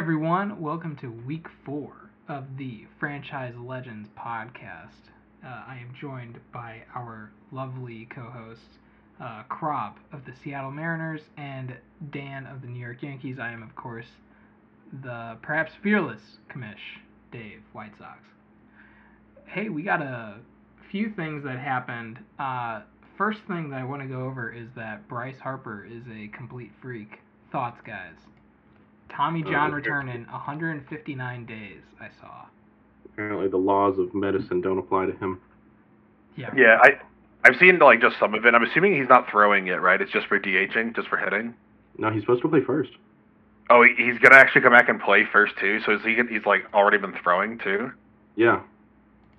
everyone. Welcome to week four of the Franchise Legends podcast. Uh, I am joined by our lovely co hosts, uh, Krop of the Seattle Mariners and Dan of the New York Yankees. I am, of course, the perhaps fearless commish, Dave, White Sox. Hey, we got a few things that happened. Uh, first thing that I want to go over is that Bryce Harper is a complete freak. Thoughts, guys? Tommy John Uh, return in 159 days. I saw. Apparently, the laws of medicine don't apply to him. Yeah. Yeah, I I've seen like just some of it. I'm assuming he's not throwing it, right? It's just for DHing, just for hitting. No, he's supposed to play first. Oh, he's gonna actually come back and play first too. So is he? He's like already been throwing too. Yeah,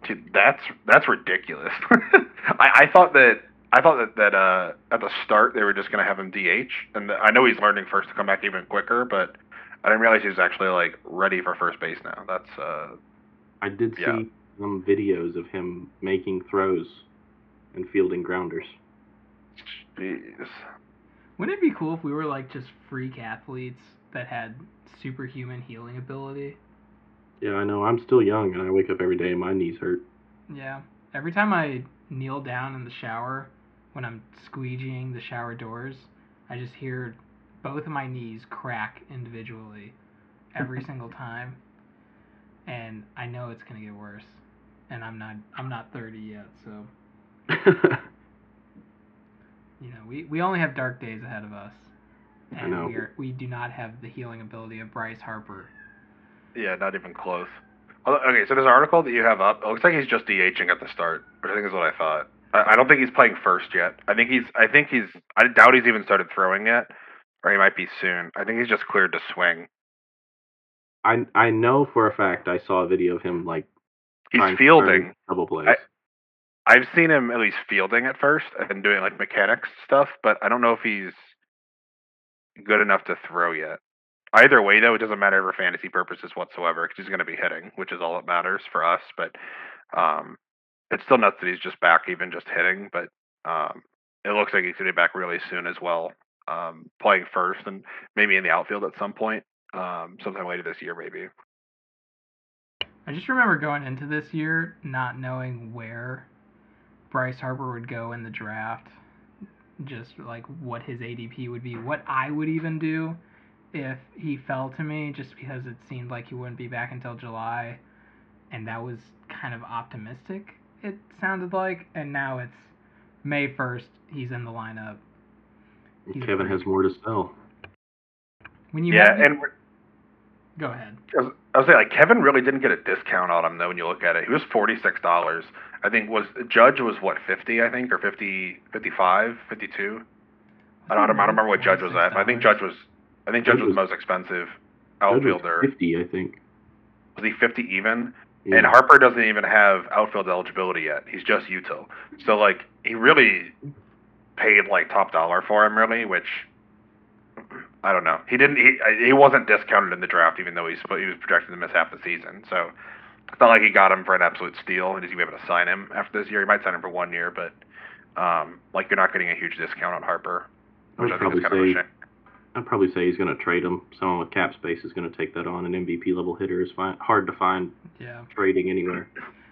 Dude, that's that's ridiculous. I, I thought that I thought that that uh at the start they were just gonna have him DH, and I know he's learning first to come back even quicker, but I didn't realize he was actually like ready for first base now. That's uh I did see Yeah. some videos of him making throws and fielding grounders. jeez. Wouldn't it be cool if we were like just freak athletes that had superhuman healing ability? Yeah, I know. I'm still young, and I wake up every day and my knees hurt. Yeah. Every time I kneel down in the shower, when I'm squeegeeing the shower doors, I just hear both of my knees crack individually every single time. And I know it's gonna get worse. And I'm not I'm not 30 yet, so you know we, we only have dark days ahead of us. I And know. we are we do not have the healing ability of Bryce Harper. Yeah, not even close. Okay, so this article that you have up, it looks like he's just DHing at the start, which I think is what I thought. I, I don't think he's playing first yet. I think he's. I think he's. I doubt he's even started throwing yet, or he might be soon. I think he's just cleared to swing. I I know for a fact I saw a video of him like He's fielding. double plays. I- I've seen him at least fielding at first and doing like mechanics stuff, but I don't know if he's good enough to throw yet. Either way, though, it doesn't matter for fantasy purposes whatsoever because he's going to be hitting, which is all that matters for us. But um, it's still nuts that he's just back, even just hitting. But um, it looks like he's going to be back really soon as well, um, playing first and maybe in the outfield at some point, um, sometime later this year, maybe. I just remember going into this year not knowing where Bryce Harper would go in the draft. Just like what his ADP would be, what I would even do if he fell to me, just because it seemed like he wouldn't be back until July. And that was kind of optimistic, it sounded like. And now it's May 1st, he's in the lineup. He's Kevin has more to sell. When you yeah, have the- and we're, go ahead. I was, I was saying, like Kevin really didn't get a discount on him though. When you look at it, he was forty six dollars. I think was Judge was what fifty, I think, or 50, 55, 52. I don't, I don't remember what Judge was at. But I think Judge was, I think Judge Judge was the most expensive Judge was outfielder. Fifty, I think. Was he fifty even? Yeah. And Harper doesn't even have outfield eligibility yet. He's just util. So like he really paid like top dollar for him, really, which I don't know. He didn't. He he wasn't discounted in the draft, even though he's he was projected to miss half the season. So it's not like he got him for an absolute steal, and he's gonna be able to sign him after this year. He might sign him for one year, but um, like you're not getting a huge discount on Harper, I which would I think is probably kind of a say shame. I'd probably say he's going to trade him. Someone with cap space is going to take that on. An MVP level hitter is fine, hard to find Yeah. trading anywhere.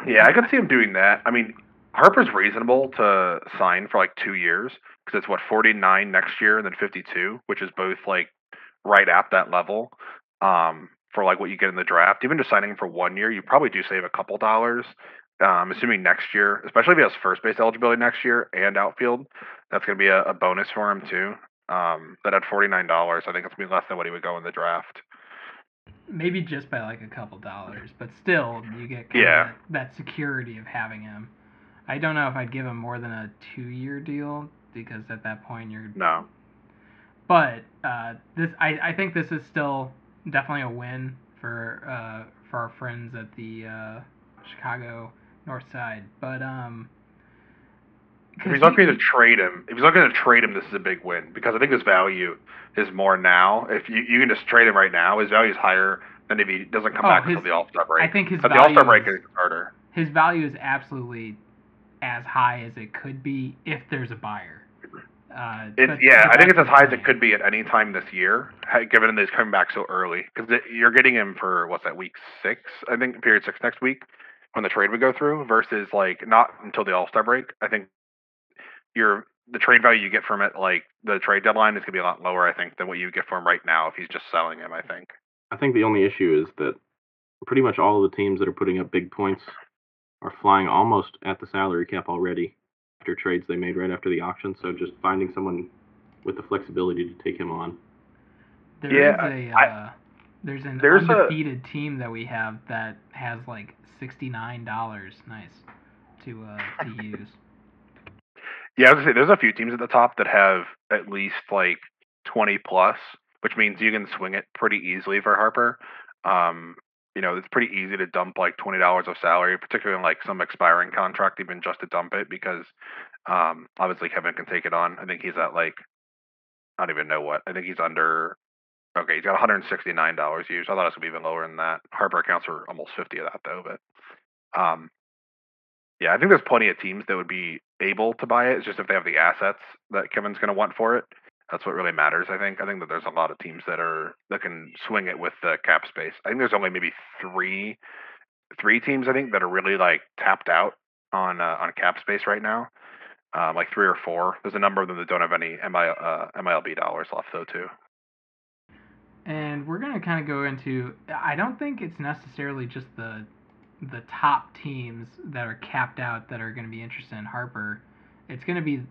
Yeah, I could see him doing that. I mean, Harper's reasonable to sign for like two years because it's what 49 next year and then 52, which is both like right at that level um, for like what you get in the draft. Even just signing for one year, you probably do save a couple dollars. Um, assuming next year, especially if he has first base eligibility next year and outfield, that's going to be a, a bonus for him too. Um, but at forty nine dollars, I think it's gonna be less than what he would go in the draft. maybe just by like a couple dollars, but still you get kind Yeah. of that, that security of having him. I don't know if I'd give him more than a two-year deal because at that point you're. No, But uh, this, I, I think this is still definitely a win for uh, for our friends at the uh, Chicago North Side. But um. If he's looking he- to trade him, if he's looking to trade him, this is a big win because I think his value is more now. If you, you can just trade him right now, his value is higher than if he doesn't come Oh, back his- until the All Star break. I think his But the All Star value break is harder. his value is absolutely as high as it could be if there's a buyer. Uh, It's but- yeah, but I think it's as high as it could be at any time this year, given that he's coming back so early. Because you're getting him for what's that week six? I think period six next week when the trade would go through, versus like not until the All Star break. I think your the trade value you get from it, like the trade deadline, is gonna be a lot lower. I think than what you get for him right now if he's just selling him. I think. I think the only issue is that pretty much all of the teams that are putting up big points are flying almost at the salary cap already after trades they made right after the auction. So just finding someone with the flexibility to take him on. There Yeah, is a I- uh, there's an there's a- undefeated team that we have that has like sixty nine dollars. Nice to uh, to use. Yeah, I was gonna say there's a few teams at the top that have at least like 20 plus, which means you can swing it pretty easily for Harper. Um, you know, it's pretty easy to dump like twenty dollars of salary, particularly in like some expiring contract, even just to dump it because um, obviously Kevin can take it on. I think he's at like I don't even know what. I think he's under. Okay, he's got 169 dollars used. I thought it was be even lower than that. Harper accounts for almost 50 of that though, but um, yeah, I think there's plenty of teams that would be able to buy it. It's just if they have the assets that Kevin's going to want for it. That's what really matters. I think. I think that there's a lot of teams that are that can swing it with the cap space. I think there's only maybe three, three teams I think that are really like tapped out on uh, on cap space right now. Um, like three or four. There's a number of them that don't have any MI, uh, MILB dollars left though too. And we're gonna kind of go into. I don't think it's necessarily just the the top teams that are capped out that are going to be interested in Harper. It's going to be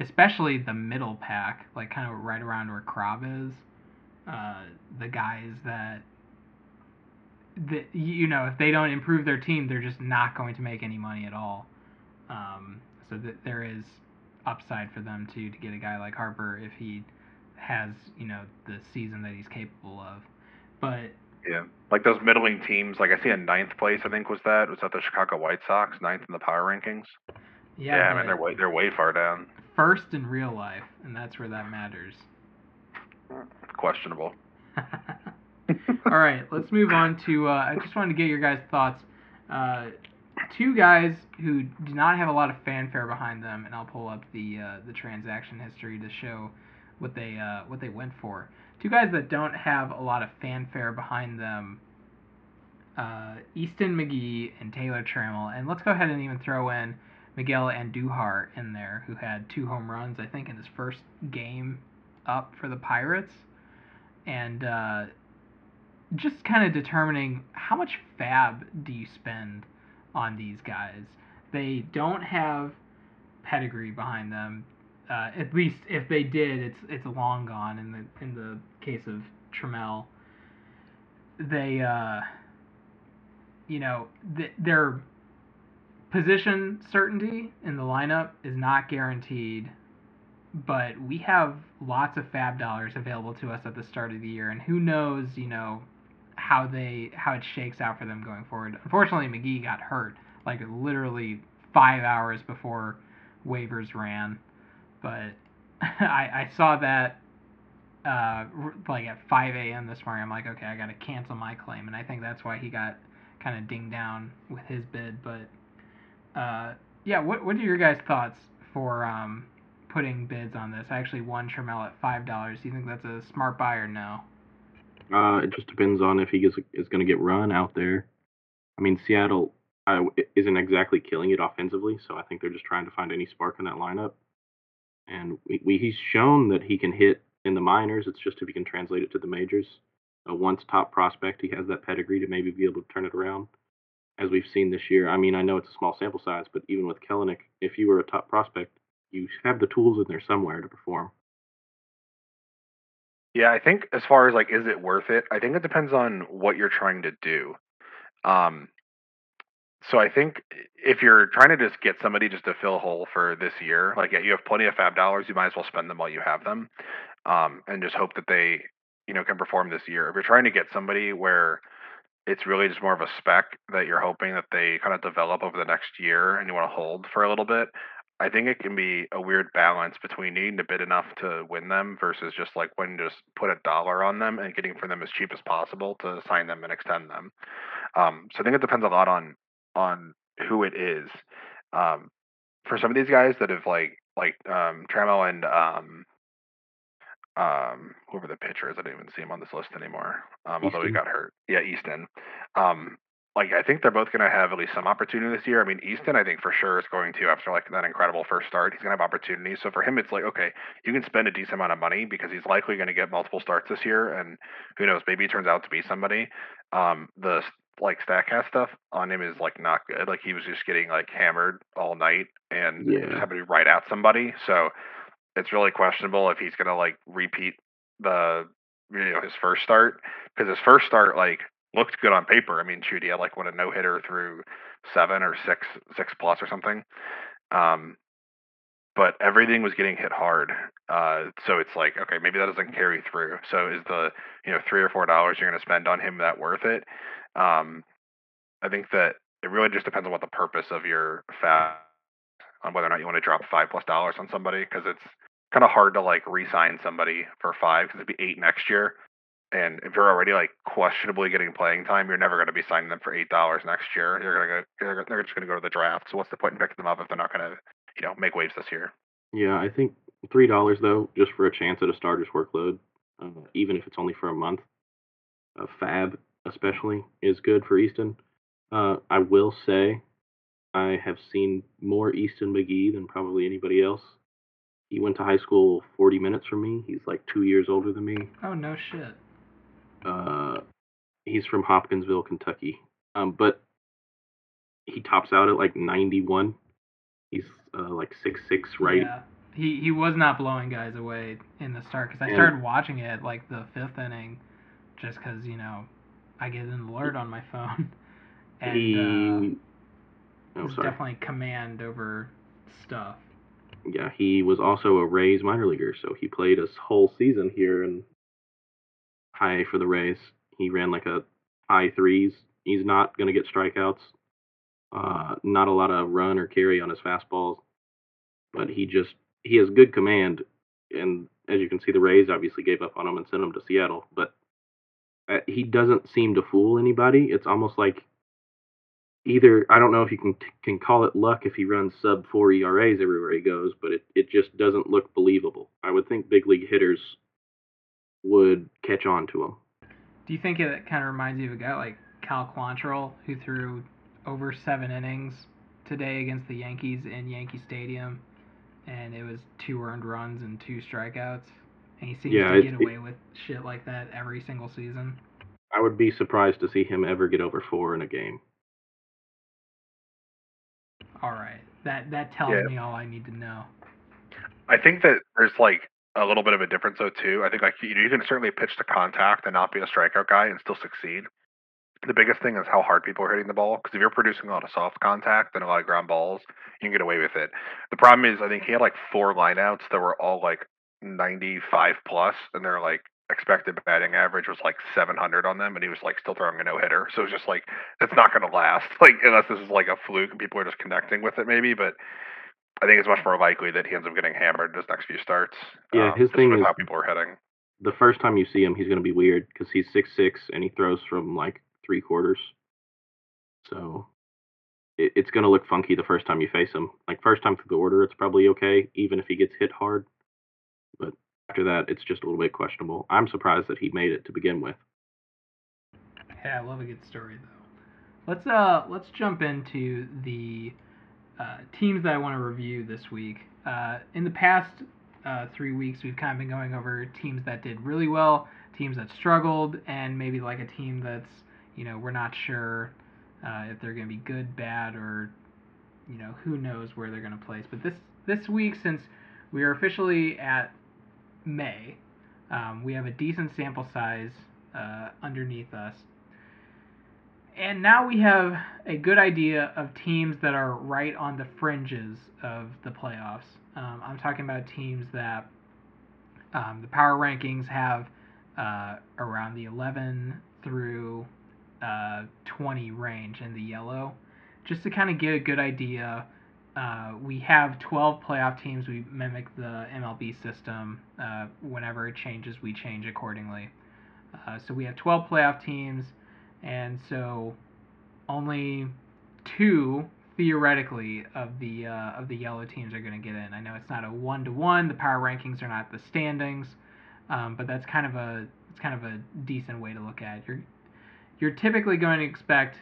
especially the middle pack, like kind of right around where Krob is. Uh, the guys that that you know if they don't improve their team, they're just not going to make any money at all. Um, so that there is upside for them too to get a guy like Harper if he has you know the season that he's capable of. But Yeah, like those middling teams. Like I see a ninth place. I think was that was that the Chicago White Sox ninth in the power rankings. yeah, Yeah, I mean they're way they're way far down. First in real life, and that's where that matters. Questionable. All right, let's move on to. Uh, I just wanted to get your guys' thoughts. Uh, two guys who do not have a lot of fanfare behind them, and I'll pull up the uh, the transaction history to show what they uh, what they went for. Two guys that don't have a lot of fanfare behind them. Uh, Easton McGee and Taylor Trammell, and let's go ahead and even throw in Miguel Andujar in there, who had two home runs, I think, in his first game up for the Pirates, and uh, just kind of determining how much fab do you spend on these guys. They don't have pedigree behind them. Uh, at least if they did, it's it's long gone. In the in the case of Trammell, they uh, you know th- their position certainty in the lineup is not guaranteed but we have lots of fab dollars available to us at the start of the year and who knows you know how they how it shakes out for them going forward. Unfortunately mcgee got hurt like literally five hours before waivers ran but i i saw that uh like at 5 a.m this morning. I'm like okay i gotta cancel my claim and i think that's why he got kind of dinged down with his bid but uh yeah what what are your guys thoughts for um putting bids on this. I actually won Trammell at five dollars. Do you think that's a smart buy or no? Uh, it just depends on if he is going to get run out there. I mean, Seattle uh, isn't exactly killing it offensively, so I think they're just trying to find any spark in that lineup. And we, we, he's shown that he can hit in the minors. It's just if he can translate it to the majors. A once top prospect, he has that pedigree to maybe be able to turn it around, as we've seen this year. I mean, I know it's a small sample size, but even with Kelenic, if you were a top prospect, you have the tools in there somewhere to perform. Yeah, I think as far as like, is it worth it? I think it depends on what you're trying to do. Um, so I think if you're trying to just get somebody just to fill a hole for this year, like yeah, you have plenty of fab dollars, you might as well spend them while you have them, um, and just hope that they, you know, can perform this year. If you're trying to get somebody where it's really just more of a spec that you're hoping that they kind of develop over the next year and you want to hold for a little bit, I think it can be a weird balance between needing to bid enough to win them versus just like when you just put a dollar on them and getting for them as cheap as possible to sign them and extend them. Um, so I think it depends a lot on on who it is. Um, for some of these guys that have like like um, and um, um, whoever the pitcher is. I didn't even see him on this list anymore. Um, although he got hurt. Yeah, Easton. Um, like I think they're both going to have at least some opportunity this year. I mean, Easton, I think for sure is going to after like that incredible first start. He's going to have opportunities. So for him, it's like okay, you can spend a decent amount of money because he's likely going to get multiple starts this year, and who knows, maybe he turns out to be somebody. Um, the like Statcast stuff on him is like not good. Like he was just getting like hammered all night and Yeah. just happened to write out somebody. So it's really questionable if he's going to like repeat the you know his first start because his first start like looked good on paper. I mean, he had like what a no hitter through seven or six six plus or something. Um, but everything was getting hit hard. Uh, so it's like okay, maybe that doesn't carry through. So is the you know three or four dollars you're going to spend on him that worth it? Um, I think that it really just depends on what the purpose of your fat on whether or not you want to drop five plus dollars on somebody because it's kind of hard to like re-sign somebody for five because it'd be eight next year. And if you're already like questionably getting playing time, you're never going to be signing them for eight dollars next year. You're gonna go, they're, just going to go to the draft. So what's the point in picking them up if they're not going to, you know, make waves this year? Yeah, I think three dollars though, just for a chance at a starter's workload, uh, even if it's only for a month. A fab, especially, is good for Easton. Uh, I will say, I have seen more Easton McGee than probably anybody else. He went to high school 40 minutes from me. He's like two years older than me. Oh no shit. Uh, he's from Hopkinsville, Kentucky. Um, but he tops out at like 91. He's uh, like six six, right? Yeah. He he was not blowing guys away in the start because I And- started watching it like the fifth inning, just because you know I get an alert on my phone, and he. uh, oh, sorry. definitely command over stuff. Yeah, he was also a Rays minor leaguer, so he played his whole season here in high for the Rays. He ran like a high threes. He's not going to get strikeouts. Uh, not a lot of run or carry on his fastballs, but he just he has good command. And as you can see, the Rays obviously gave up on him and sent him to Seattle. But uh, he doesn't seem to fool anybody. It's almost like either I don't know if you can can call it luck if he runs sub four ERAs everywhere he goes, but it, it just doesn't look believable. I would think big league hitters would catch on to him. Do you think it kind of reminds you of a guy like Cal Quantrill who threw over seven innings today against the Yankees in Yankee Stadium, and it was two earned runs and two strikeouts, and he seems Yeah, to it- get away with shit like that every single season. I would be surprised to see him ever get over four in a game. All right, that that tells Yeah. me all I need to know. I think that there's like a little bit of a difference though too. I think like you, you can certainly pitch to contact and not be a strikeout guy and still succeed. The biggest thing is how hard people are hitting the ball. Because if you're producing a lot of soft contact and a lot of ground balls, you can get away with it. The problem is, I think he had like four lineouts that were all like 95 plus, and they're like expected batting average was like 700 on them, and he was like still throwing a no hitter. So it's just like it's not going to last. Like unless this is like a fluke and people are just connecting with it, maybe. But I think it's much more likely that he ends up getting hammered in his next few starts. Yeah, um, his thing is- how people are heading. The first time you see him, he's going to be weird because he's six six and he throws from like three quarters. So it, it's going to look funky the first time you face him. Like first time through the order, it's probably okay, even if he gets hit hard. But after that, it's just a little bit questionable. I'm surprised that he made it to begin with. Yeah, I love a good story though. Let's uh let's jump into the uh, teams that I want to review this week. Uh, in the past uh, three weeks, we've kind of been going over teams that did really well, teams that struggled, and maybe like a team that's you know we're not sure uh, if they're going to be good, bad, or you know who knows where they're going to place. But this this week, since we are officially at May, um, we have a decent sample size uh, underneath us. And now we have a good idea of teams that are right on the fringes of the playoffs. Um, I'm talking about teams that um, the power rankings have uh, around the 11 through uh, 20 range in the yellow. Just to kind of get a good idea, uh, we have 12 playoff teams. We mimic the MLB system. Uh, whenever it changes, we change accordingly. Uh, so we have 12 playoff teams, and so only two theoretically of the uh, of the yellow teams are going to get in. I know it's not a one to one. The power rankings are not the standings, um, but that's kind of a it's kind of a decent way to look at it. You're you're typically going to expect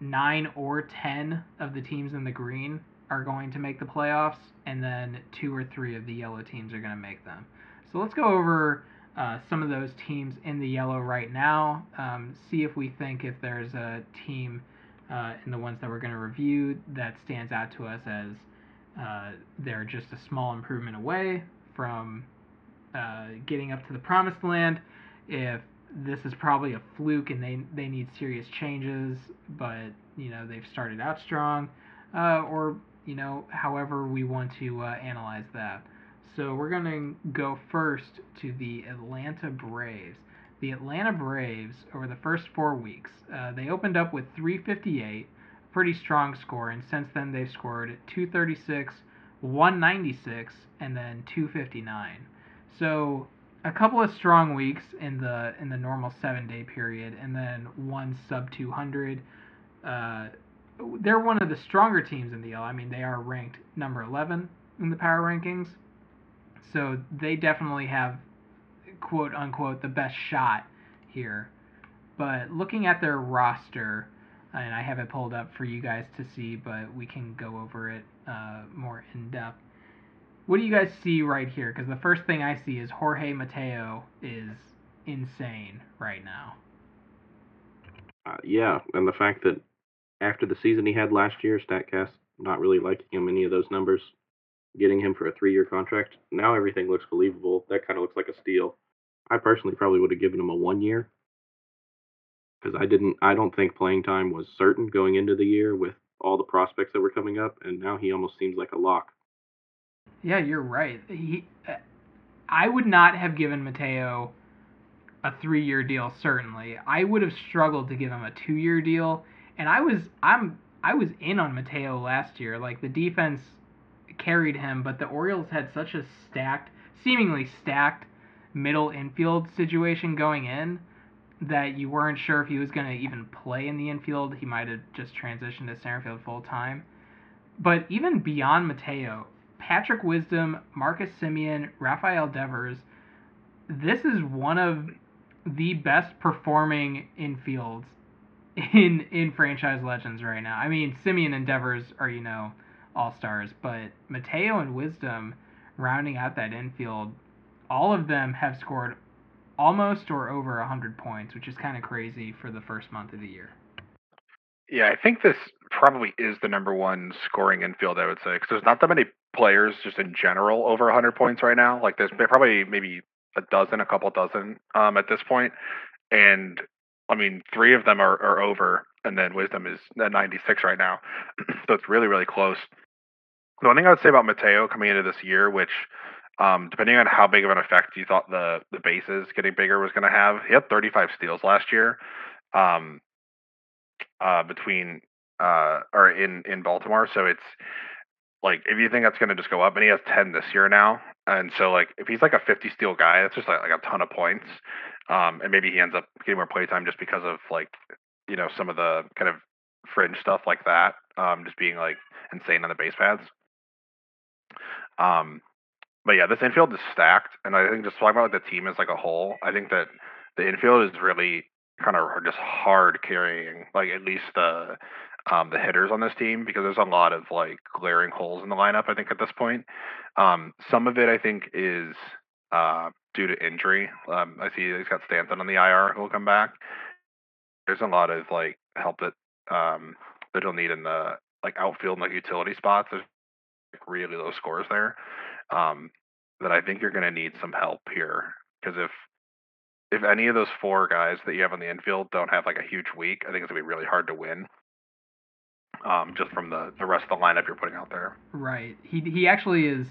nine or ten of the teams in the green are going to make the playoffs, and then two or three of the yellow teams are going to make them. So let's go over uh, some of those teams in the yellow right now. Um, see if we think if there's a team uh, in the ones that we're going to review that stands out to us as uh, they're just a small improvement away from uh, getting up to the promised land. If this is probably a fluke and they they need serious changes, but you know they've started out strong, uh, or you know however we want to uh, analyze that. So we're going to go first to the Atlanta Braves. The Atlanta Braves, over the first four weeks, uh, they opened up with 358, pretty strong score, and since then they've scored 236, 196, and then 259. So a couple of strong weeks in the in the normal seven day period, and then one sub 200. Uh, they're one of the stronger teams in the L. I mean, they are ranked number 11 in the power rankings, so they definitely have quote unquote the best shot here. But looking at their roster, and I have it pulled up for you guys to see, but we can go over it uh, more in depth. What do you guys see right here? Because the first thing I see is Jorge Mateo is insane right now. Uh, yeah, and the fact that after the season he had last year, Statcast not really liking him any of those numbers, getting him for a three-year contract. Now everything looks believable. That kind of looks like a steal. I personally probably would have given him a one year because I didn't. I don't think playing time was certain going into the year with all the prospects that were coming up, and now he almost seems like a lock. Yeah, you're right. He, uh, I would not have given Mateo a three-year deal. Certainly, I would have struggled to give him a two-year deal. And I was, I'm, I was in on Mateo last year. Like the defense carried him, but the Orioles had such a stacked, seemingly stacked middle infield situation going in that you weren't sure if he was going to even play in the infield. He might have just transitioned to center field full time. But even beyond Mateo, Patrick Wisdom, Marcus Semien, Rafael Devers, this is one of the best performing infields in in franchise legends right now. I mean, Semien and Devers are you know all stars, but Mateo and Wisdom rounding out that infield all of them have scored almost or over 100 points, which is kind of crazy for the first month of the year. Yeah, I think this probably is the number one scoring infield, I would say, because there's not that many players just in general over 100 points right now. Like there's probably maybe a dozen, a couple dozen um, at this point. And I mean, three of them are, are over, and then Wisdom is at 96 right now. so it's really, really close. The one thing I would say about Mateo coming into this year, which um, depending on how big of an effect you thought the the bases getting bigger was going to have, he had 35 steals last year. Um, uh, between uh, or in in Baltimore, so it's like if you think that's going to just go up, and he has 10 this year now, and so like if he's like a 50 steal guy, that's just like, like a ton of points. Um, and maybe he ends up getting more play time just because of like you know some of the kind of fringe stuff like that, um, just being like insane on the base paths. Um, but yeah, this infield is stacked, and I think just talking about like the team as like a whole, I think that the infield is really kind of just hard carrying, like at least the um, the hitters on this team because there's a lot of like glaring holes in the lineup. I think at this point, um, some of it I think is uh, due to injury. Um, I see he's got Stanton on the IR will come back. There's a lot of like help that um, that he'll need in the like outfield and like utility spots. There's like really low scores there um, that I think you're going to need some help here because if if any of those four guys that you have on the infield don't have like a huge week, I think it's gonna be really hard to win. Um, just from the the rest of the lineup you're putting out there. Right. He he actually is.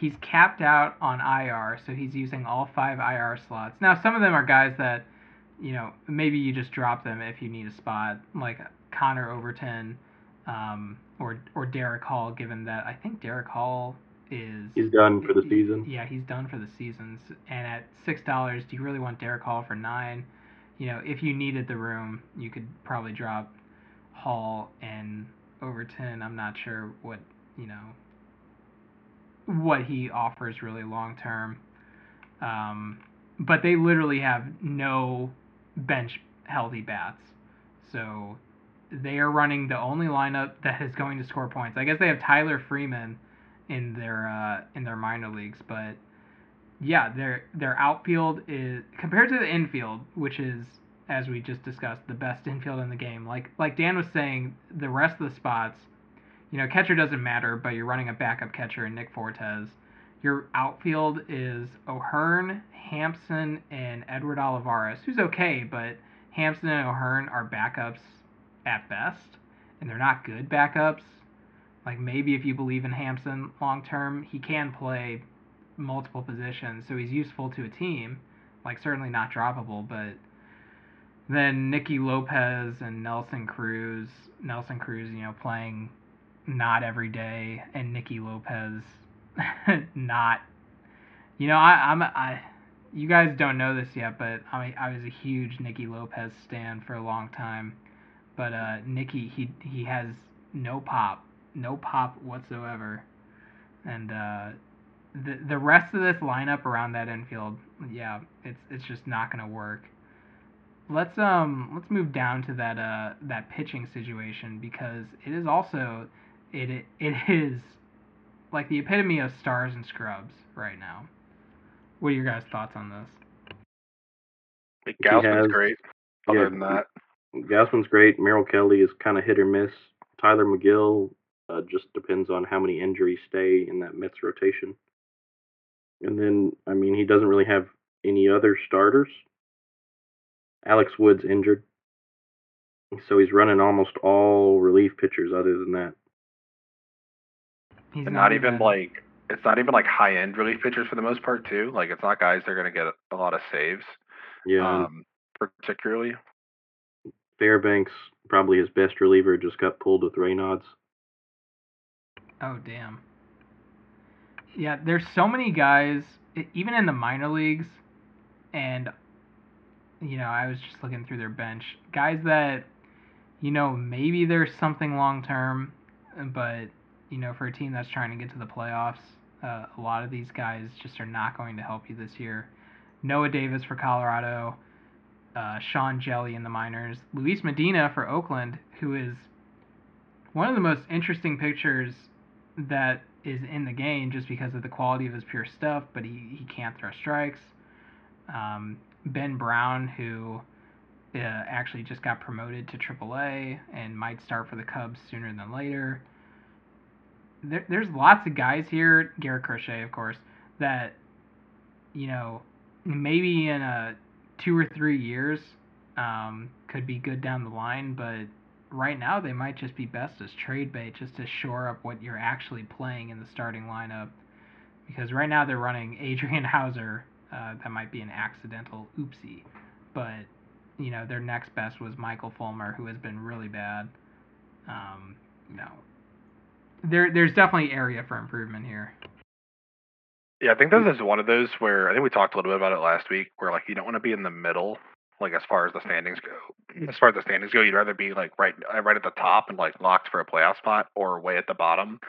He's capped out on IR, so he's using all five IR slots. Now some of them are guys that, you know, maybe you just drop them if you need a spot, like Connor Overton, um, or or Derek Hall. Given that I think Derek Hall is he's done for the season. Yeah, he's done for the seasons. And at six dollars, do you really want Derek Hall for nine? You know, if you needed the room, you could probably drop Hall and Overton, I'm not sure what you know what he offers really long term. Um, but they literally have no bench healthy bats, so they are running the only lineup that is going to score points. I guess they have Tyler Freeman in their uh, in their minor leagues, but yeah, their their outfield is compared to the infield, which is as we just discussed, the best infield in the game. Like like Dan was saying, the rest of the spots, you know, catcher doesn't matter, but you're running a backup catcher in Nick Fortes. Your outfield is O'Hearn, Hampson, and Edward Olivares, who's okay, but Hampson and O'Hearn are backups at best, and they're not good backups. Like maybe if you believe in Hampson long term, he can play multiple positions, so he's useful to a team. Like certainly not droppable, but then Nicky Lopez and Nelson Cruz. Nelson Cruz, you know, playing not every day, and Nicky Lopez not. You know, I, I'm I. You guys don't know this yet, but I I was a huge Nicky Lopez stan for a long time, but uh, Nicky he he has no pop, no pop whatsoever, and uh, the the rest of this lineup around that infield, yeah, it's it's just not gonna work. Let's um let's move down to that uh that pitching situation because it is also it it, it is like the epitome of stars and scrubs right now. What are your guys' thoughts on this? Like Gausman's has- great. Other yeah, than that, Gausman's great. Merrill Kelly is kind of hit or miss. Tylor Megill uh, just depends on how many injuries stay in that Mets rotation. And then, I mean, he doesn't really have any other starters. Alex Wood's injured. So he's running almost all relief pitchers other than that. He's and not even like it's not even like high end relief pitchers for the most part too. Like it's not guys that are gonna get a, a lot of saves. Yeah, Um, particularly. Fairbanks, probably his best reliever, just got pulled with Raynaud's. Oh damn. Yeah, there's so many guys, even in the minor leagues, and you know, I was just looking through their bench, guys that, you know, maybe there's something long term, but you know, for a team that's trying to get to the playoffs, uh, a lot of these guys just are not going to help you this year. Noah Davis for Colorado, uh, Sean Hjelle in the minors, Luis Medina for Oakland, who is one of the most interesting pictures that is in the game just because of the quality of his pure stuff, but he, he can't throw strikes. Um, ben Brown, who uh, actually just got promoted to AAA and might start for the Cubs sooner than later. There, there's lots of guys here, Garrett Crochet, of course, that, you know, maybe in a two or three years um, could be good down the line, but right now they might just be best as trade bait just to shore up what you're actually playing in the starting lineup. Because right now they're running Adrian Houser. Uh, that might be an accidental oopsie. But, you know, their next best was Michael Fulmer, who has been really bad. Um, you know, there, there's definitely area for improvement here. Yeah, I think this is one of those where I think we talked a little bit about it last week, where like you don't want to be in the middle, like as far as the standings go. As far as the standings go, you'd rather be like right uh, right at the top and like locked for a playoff spot, or way at the bottom,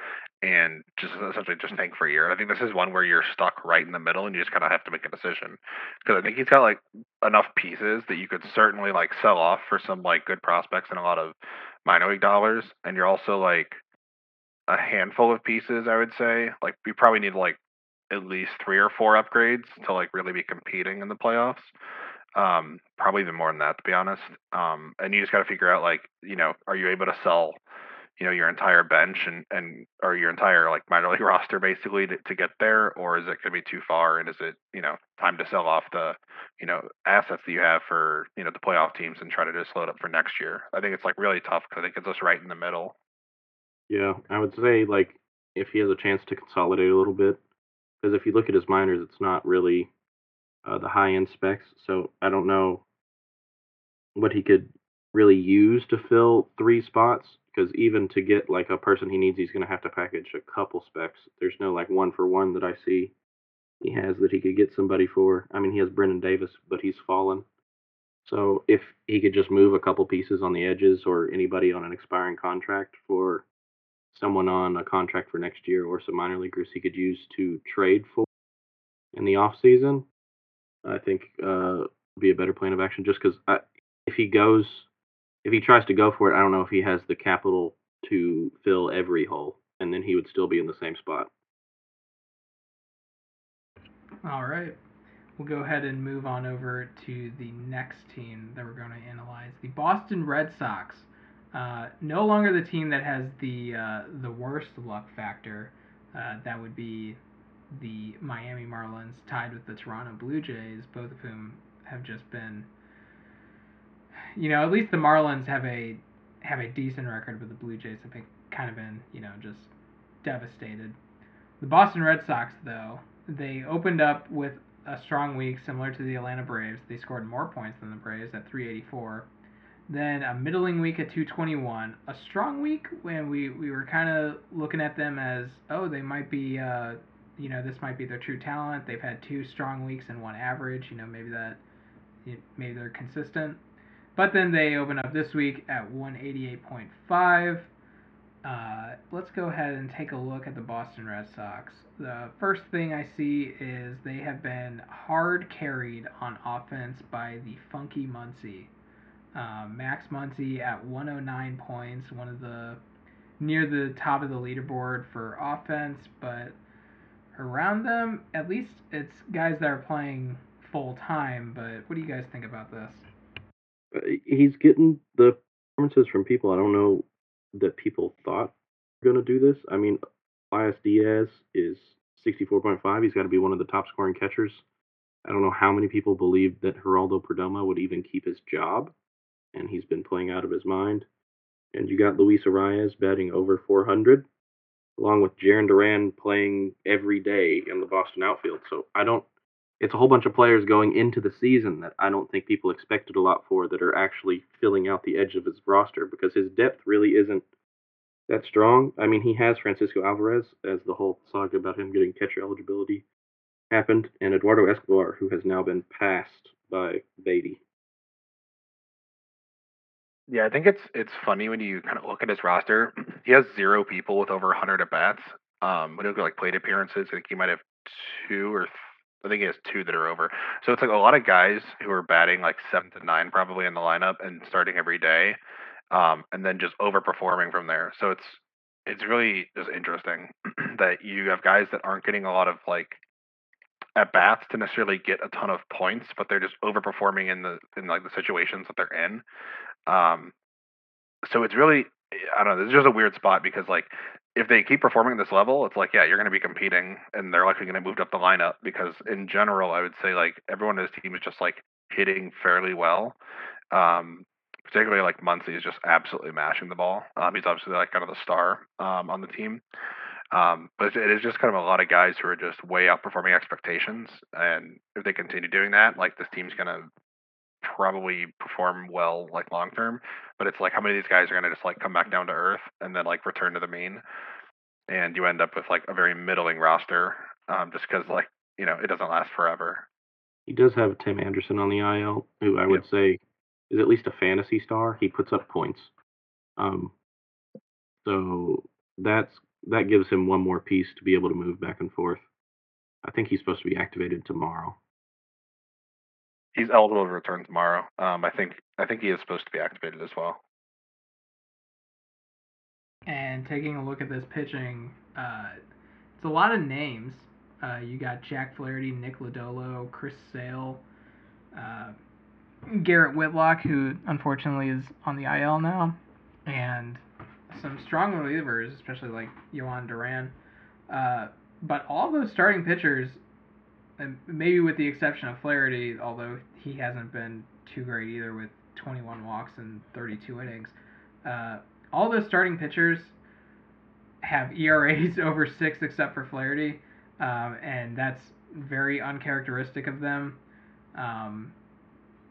and just essentially just tank for a year. I think this is one where you're stuck right in the middle, and you just kind of have to make a decision. Because I think he's got like enough pieces that you could certainly like sell off for some like good prospects and a lot of minor league dollars, and you're also like a handful of pieces. I would say like we probably need like at least three or four upgrades to like really be competing in the playoffs. Um, probably even more than that, to be honest. Um, and you just got to figure out like, you know, are you able to sell, you know, your entire bench and and or your entire like minor league roster basically to, to get there, or is it going to be too far? And is it, you know, time to sell off the, you know, assets that you have for, you know, the playoff teams and try to just load up for next year? I think it's like really tough because I think it's just right in the middle. Yeah, I would say like if he has a chance to consolidate a little bit, because if you look at his minors, it's not really uh, the high end specs. So I don't know what he could really use to fill three spots. Because even to get like a person he needs, he's going to have to package a couple specs. There's no like one for one that I see he has that he could get somebody for. I mean, he has Brendan Davis, but he's fallen. So if he could just move a couple pieces on the edges or anybody on an expiring contract for someone on a contract for next year or some minor leaguers he could use to trade for in the off season, I think uh, be a better plan of action. Just because if he goes, if he tries to go for it, I don't know if he has the capital to fill every hole, and then he would still be in the same spot. All right. We'll go ahead and move on over to the next team that we're going to analyze the Boston Red Sox. Uh, no longer the team that has the uh, the worst luck factor. Uh, that would be the Miami Marlins tied with the Toronto Blue Jays, both of whom have just been. You know, at least the Marlins have a have a decent record, but the Blue Jays have been kind of been you know just devastated. The Boston Red Sox, though, they opened up with a strong week similar to the Atlanta Braves. They scored more points than the Braves at 384. Then a middling week at 221. A strong week when we, we were kind of looking at them as, oh, they might be, uh, you know, this might be their true talent. They've had two strong weeks and one average. You know, maybe that, maybe they're consistent. But then they open up this week at 188.5. Uh, let's go ahead and take a look at the Boston Red Sox. The first thing I see is they have been hard carried on offense by the funky Muncy. Uh, Max Muncy at 109 points, one of the near the top of the leaderboard for offense, but around them, at least it's guys that are playing full time. But what do you guys think about this? Uh, he's getting the performances from people. I don't know that people thought going to do this. I mean, Elias Diaz is 64.5. He's got to be one of the top scoring catchers. I don't know how many people believed that Geraldo Perdomo would even keep his job, and he's been playing out of his mind. And you got Luis Arraez batting over 400, along with Jarren Duran playing every day in the Boston outfield. So I don't. It's a whole bunch of players going into the season that I don't think people expected a lot for that are actually filling out the edge of his roster because his depth really isn't that strong. I mean, he has Francisco Alvarez, as the whole saga about him getting catcher eligibility happened, and Eduardo Escobar, who has now been passed by Baty. Yeah, I think it's it's funny when you kind of look at his roster. He has zero people with over 100 at bats. Um, when you look at like plate appearances, I think he might have two or th- I think he has two that are over. So it's like a lot of guys who are batting like seven to nine probably in the lineup and starting every day um, and then just overperforming from there. So it's it's really just interesting that you have guys that aren't getting a lot of like at bats to necessarily get a ton of points, but they're just overperforming in the in like the situations that they're in. Um, so it's really I don't know. It's just a weird spot because like if they keep performing at this level, it's like yeah, you're going to be competing, and they're likely going to move up the lineup because in general, I would say like everyone in his team is just like hitting fairly well. Um, particularly like Muncy is just absolutely mashing the ball. Um, he's obviously like kind of the star um, on the team. Um, but it is just kind of a lot of guys who are just way outperforming expectations. And if they continue doing that, like this team's going to probably perform well like long term. But it's like how many of these guys are going to just like come back down to earth and then like return to the mean, and you end up with like a very middling roster, um, just because like you know it doesn't last forever. He does have Tim Anderson on the IL, who I would yep. say is at least a fantasy star. He puts up points. Um, so that's that gives him one more piece to be able to move back and forth. I think he's supposed to be activated tomorrow. He's eligible to return tomorrow. Um, I think I think he is supposed to be activated as well. And taking a look at this pitching, uh, it's a lot of names. Uh, you got Jack Flaherty, Nick Lodolo, Chris Sale, uh, Garrett Whitlock, who unfortunately is on the IL now, and some strong relievers, especially like Jhoan Duran. Uh, but all those starting pitchers, maybe with the exception of Flaherty, although he hasn't been too great either with 21 walks and 32 innings, uh, all those starting pitchers have ERAs over six except for Flaherty, um, and that's very uncharacteristic of them. Um,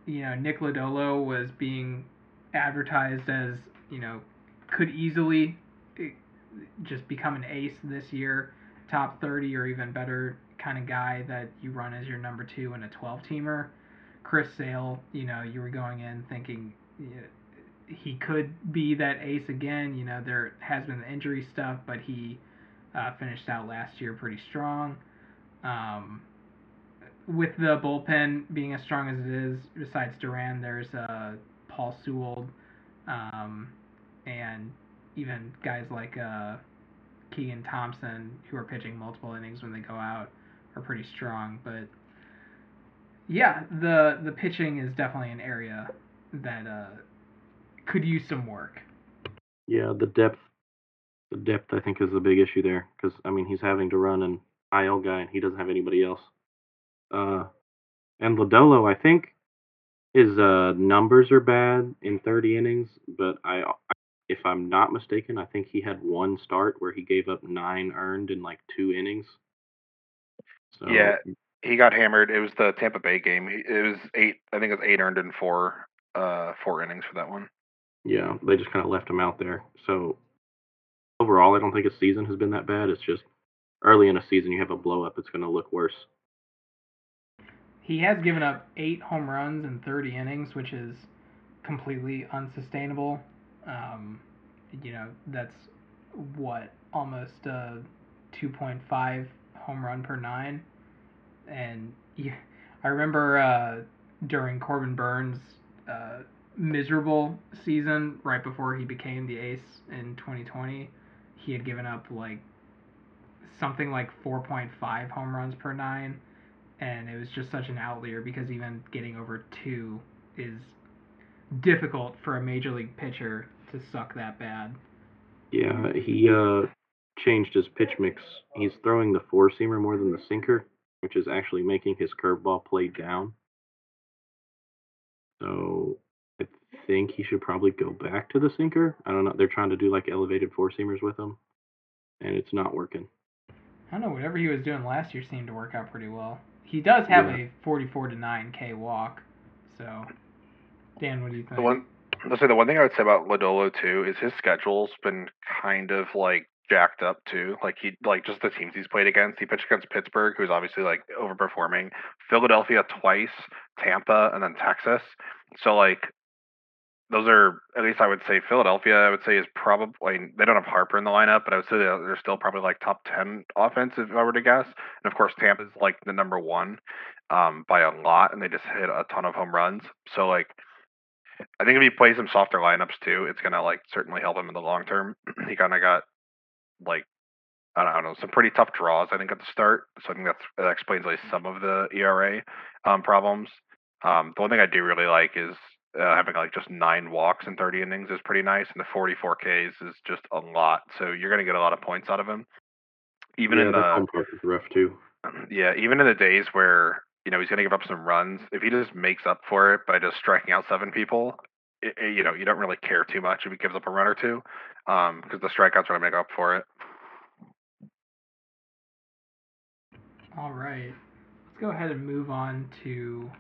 you know, Nick Lodolo was being advertised as, you know, could easily eh, just become an ace this year, top 30 or even better kind of guy that you run as your number two in a 12 teamer. Chris Sale, you know, you were going in thinking he could be that ace again. You know, there has been the injury stuff, but he uh, finished out last year pretty strong. Um, with the bullpen being as strong as it is, besides Duran, there's uh, Paul Sewald, um, and even guys like uh, Keegan Thompson, who are pitching multiple innings when they go out, are pretty strong. But yeah, the the pitching is definitely an area that uh, could use some work. Yeah, the depth, the depth I think is the big issue there because I mean he's having to run an IL guy and he doesn't have anybody else. Uh, and Lodolo, I think his uh, numbers are bad in 30 innings, but I, if I'm not mistaken, I think he had one start where he gave up nine earned in like two innings. So, yeah, he got hammered. It was the Tampa Bay game. It was eight. I think it was eight earned in four, uh, four innings for that one. Yeah, they just kind of left him out there. So overall, I don't think his season has been that bad. It's just early in a season, you have a blow up. It's going to look worse. He has given up eight home runs in 30 innings, which is completely unsustainable. Um, you know, that's what almost a 2.5 home run per nine. And yeah, I remember uh, during Corbin Burnes' uh, miserable season right before he became the ace in 2020, he had given up like something like 4.5 home runs per nine and it was just such an outlier because even getting over two is difficult for a major league pitcher to suck that bad. Yeah, he uh, changed his pitch mix. He's throwing the four seamer more than the sinker, which is actually making his curveball play down. So I think he should probably go back to the sinker. I don't know. They're trying to do like elevated four seamers with him, and it's not working. I don't know. Whatever he was doing last year seemed to work out pretty well. He does have yeah. a 44 to 9 K walk. So, Dan, what do you think? The one, let's say the one thing I would say about Lodolo too is his schedule's been kind of like jacked up too. Like he like just the teams he's played against. He pitched against Pittsburgh, who's obviously like overperforming. Philadelphia twice, Tampa, and then Texas. So like those are at least I would say Philadelphia. I would say is probably they don't have Harper in the lineup, but I would say they're still probably like top ten offense if I were to guess. And of course, Tampa is like the number one um, by a lot, and they just hit a ton of home runs. So like, I think if he plays some softer lineups too, it's gonna like certainly help him in the long term. he kind of got like I don't know some pretty tough draws I think at the start, so I think that's that explains like some of the ERA um, problems. Um, the one thing I do really like is uh, having like just nine walks in 30 innings is pretty nice, and the 44 Ks is just a lot. So you're going to get a lot of points out of him. Even yeah, in the home park is rough too. Yeah, even in the days where you know he's going to give up some runs, if he just makes up for it by just striking out seven people, it, it, you know you don't really care too much if he gives up a run or two, because um, the strikeouts are going to make up for it. All right, let's go ahead and move on to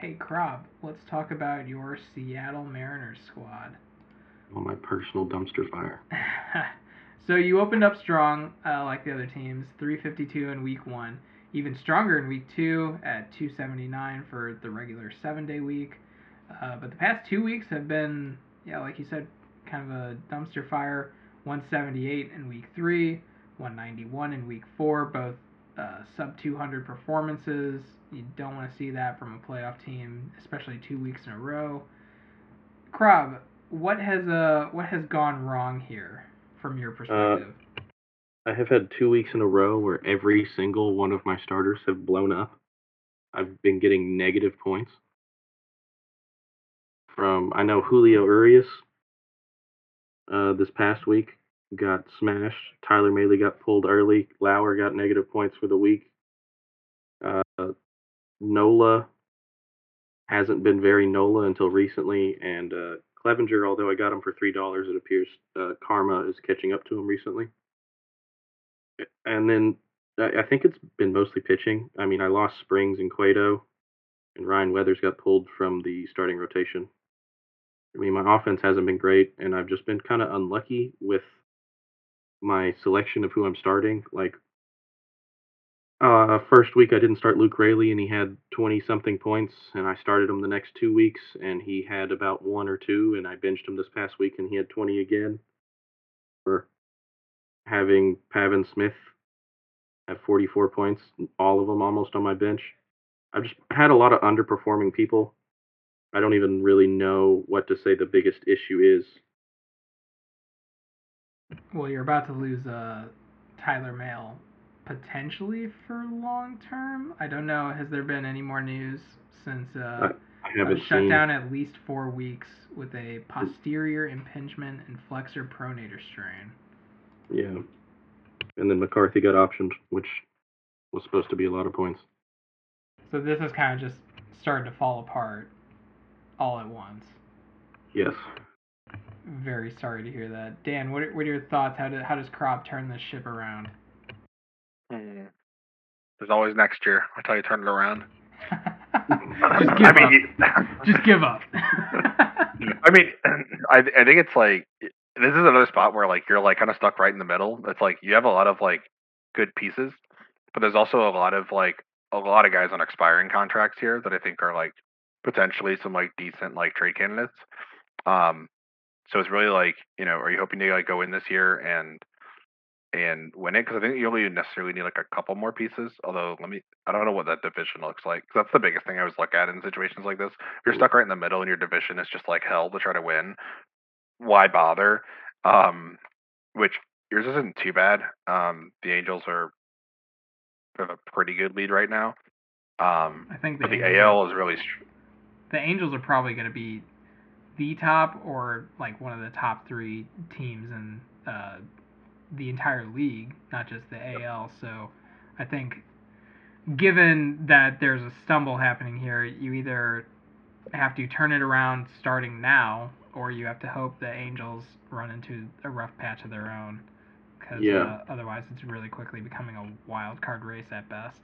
Hey, Crop, let's talk about your Seattle Mariners squad. Oh, my personal dumpster fire. so you opened up strong, uh, like the other teams, 352 in week one. Even stronger in week two at 279 for the regular seven day week. Uh, but the past two weeks have been, yeah, like you said, kind of a dumpster fire. 178 in week three, 191 in week four, both uh, sub 200 performances. You don't want to see that from a playoff team, especially two weeks in a row. Krob, what has uh what has gone wrong here from your uh, perspective? Uh, I have had two weeks in a row where every single one of my starters have blown up. I've been getting negative points. From I know Julio Urias uh, this past week got smashed. Tyler Mahle got pulled early. Lauer got negative points for the week. Uh, Nola hasn't been very Nola until recently, and uh, Clevinger, although I got him for three dollars, it appears uh, Karma is catching up to him recently. And then I think it's been mostly pitching. I mean, I lost Springs and Cueto, and Ryan Weathers got pulled from the starting rotation. I mean, my offense hasn't been great, and I've just been kind of unlucky with my selection of who I'm starting. Like Uh, first week I didn't start Luke Raley and he had 20 something points and I started him the next two weeks and he had about one or two and I benched him this past week and he had 20 again for having Pavin Smith at 44 points, all of them almost on my bench. I've just had a lot of underperforming people. I don't even really know what to say the biggest issue is. Well, you're about to lose uh, Tyler Mahle potentially for long term. I don't know. Has there been any more news since uh, I haven't uh, shut seen. down at least four weeks with a posterior impingement and flexor pronator strain? Yeah. And then McCarthy got optioned, which was supposed to be a lot of points. So this is kind of just starting to fall apart all at once. Yes. Very sorry to hear that. Dan, what are, what are your thoughts? How, do, how does Crop turn this ship around? Hmm. There's always next year. That's how you turn it around. just give I up. mean, Just give up. I mean, I I think it's like this is another spot where like you're like kind of stuck right in the middle. It's like you have a lot of like good pieces, but there's also a lot of like a lot of guys on expiring contracts here that I think are like potentially some like decent like trade candidates. Um, so it's really like you know, are you hoping to like go in this year and and win it? Because I think you only necessarily need like a couple more pieces. Although let me, I don't know what that division looks like. 'cause that's the biggest thing I always look at in situations like this. If you're stuck right in the middle and your division is just like hell to try to win, why bother? Um, which yours isn't too bad. Um, the Angels are have a pretty good lead right now. Um, I think the but the AL is really the Angels are probably going to be the top or like one of the top three teams in uh, the entire league, not just the AL. So I think, given that there's a stumble happening here, you either have to turn it around starting now, or you have to hope the Angels run into a rough patch of their own. Because Yeah. uh, otherwise, it's really quickly becoming a wild card race at best.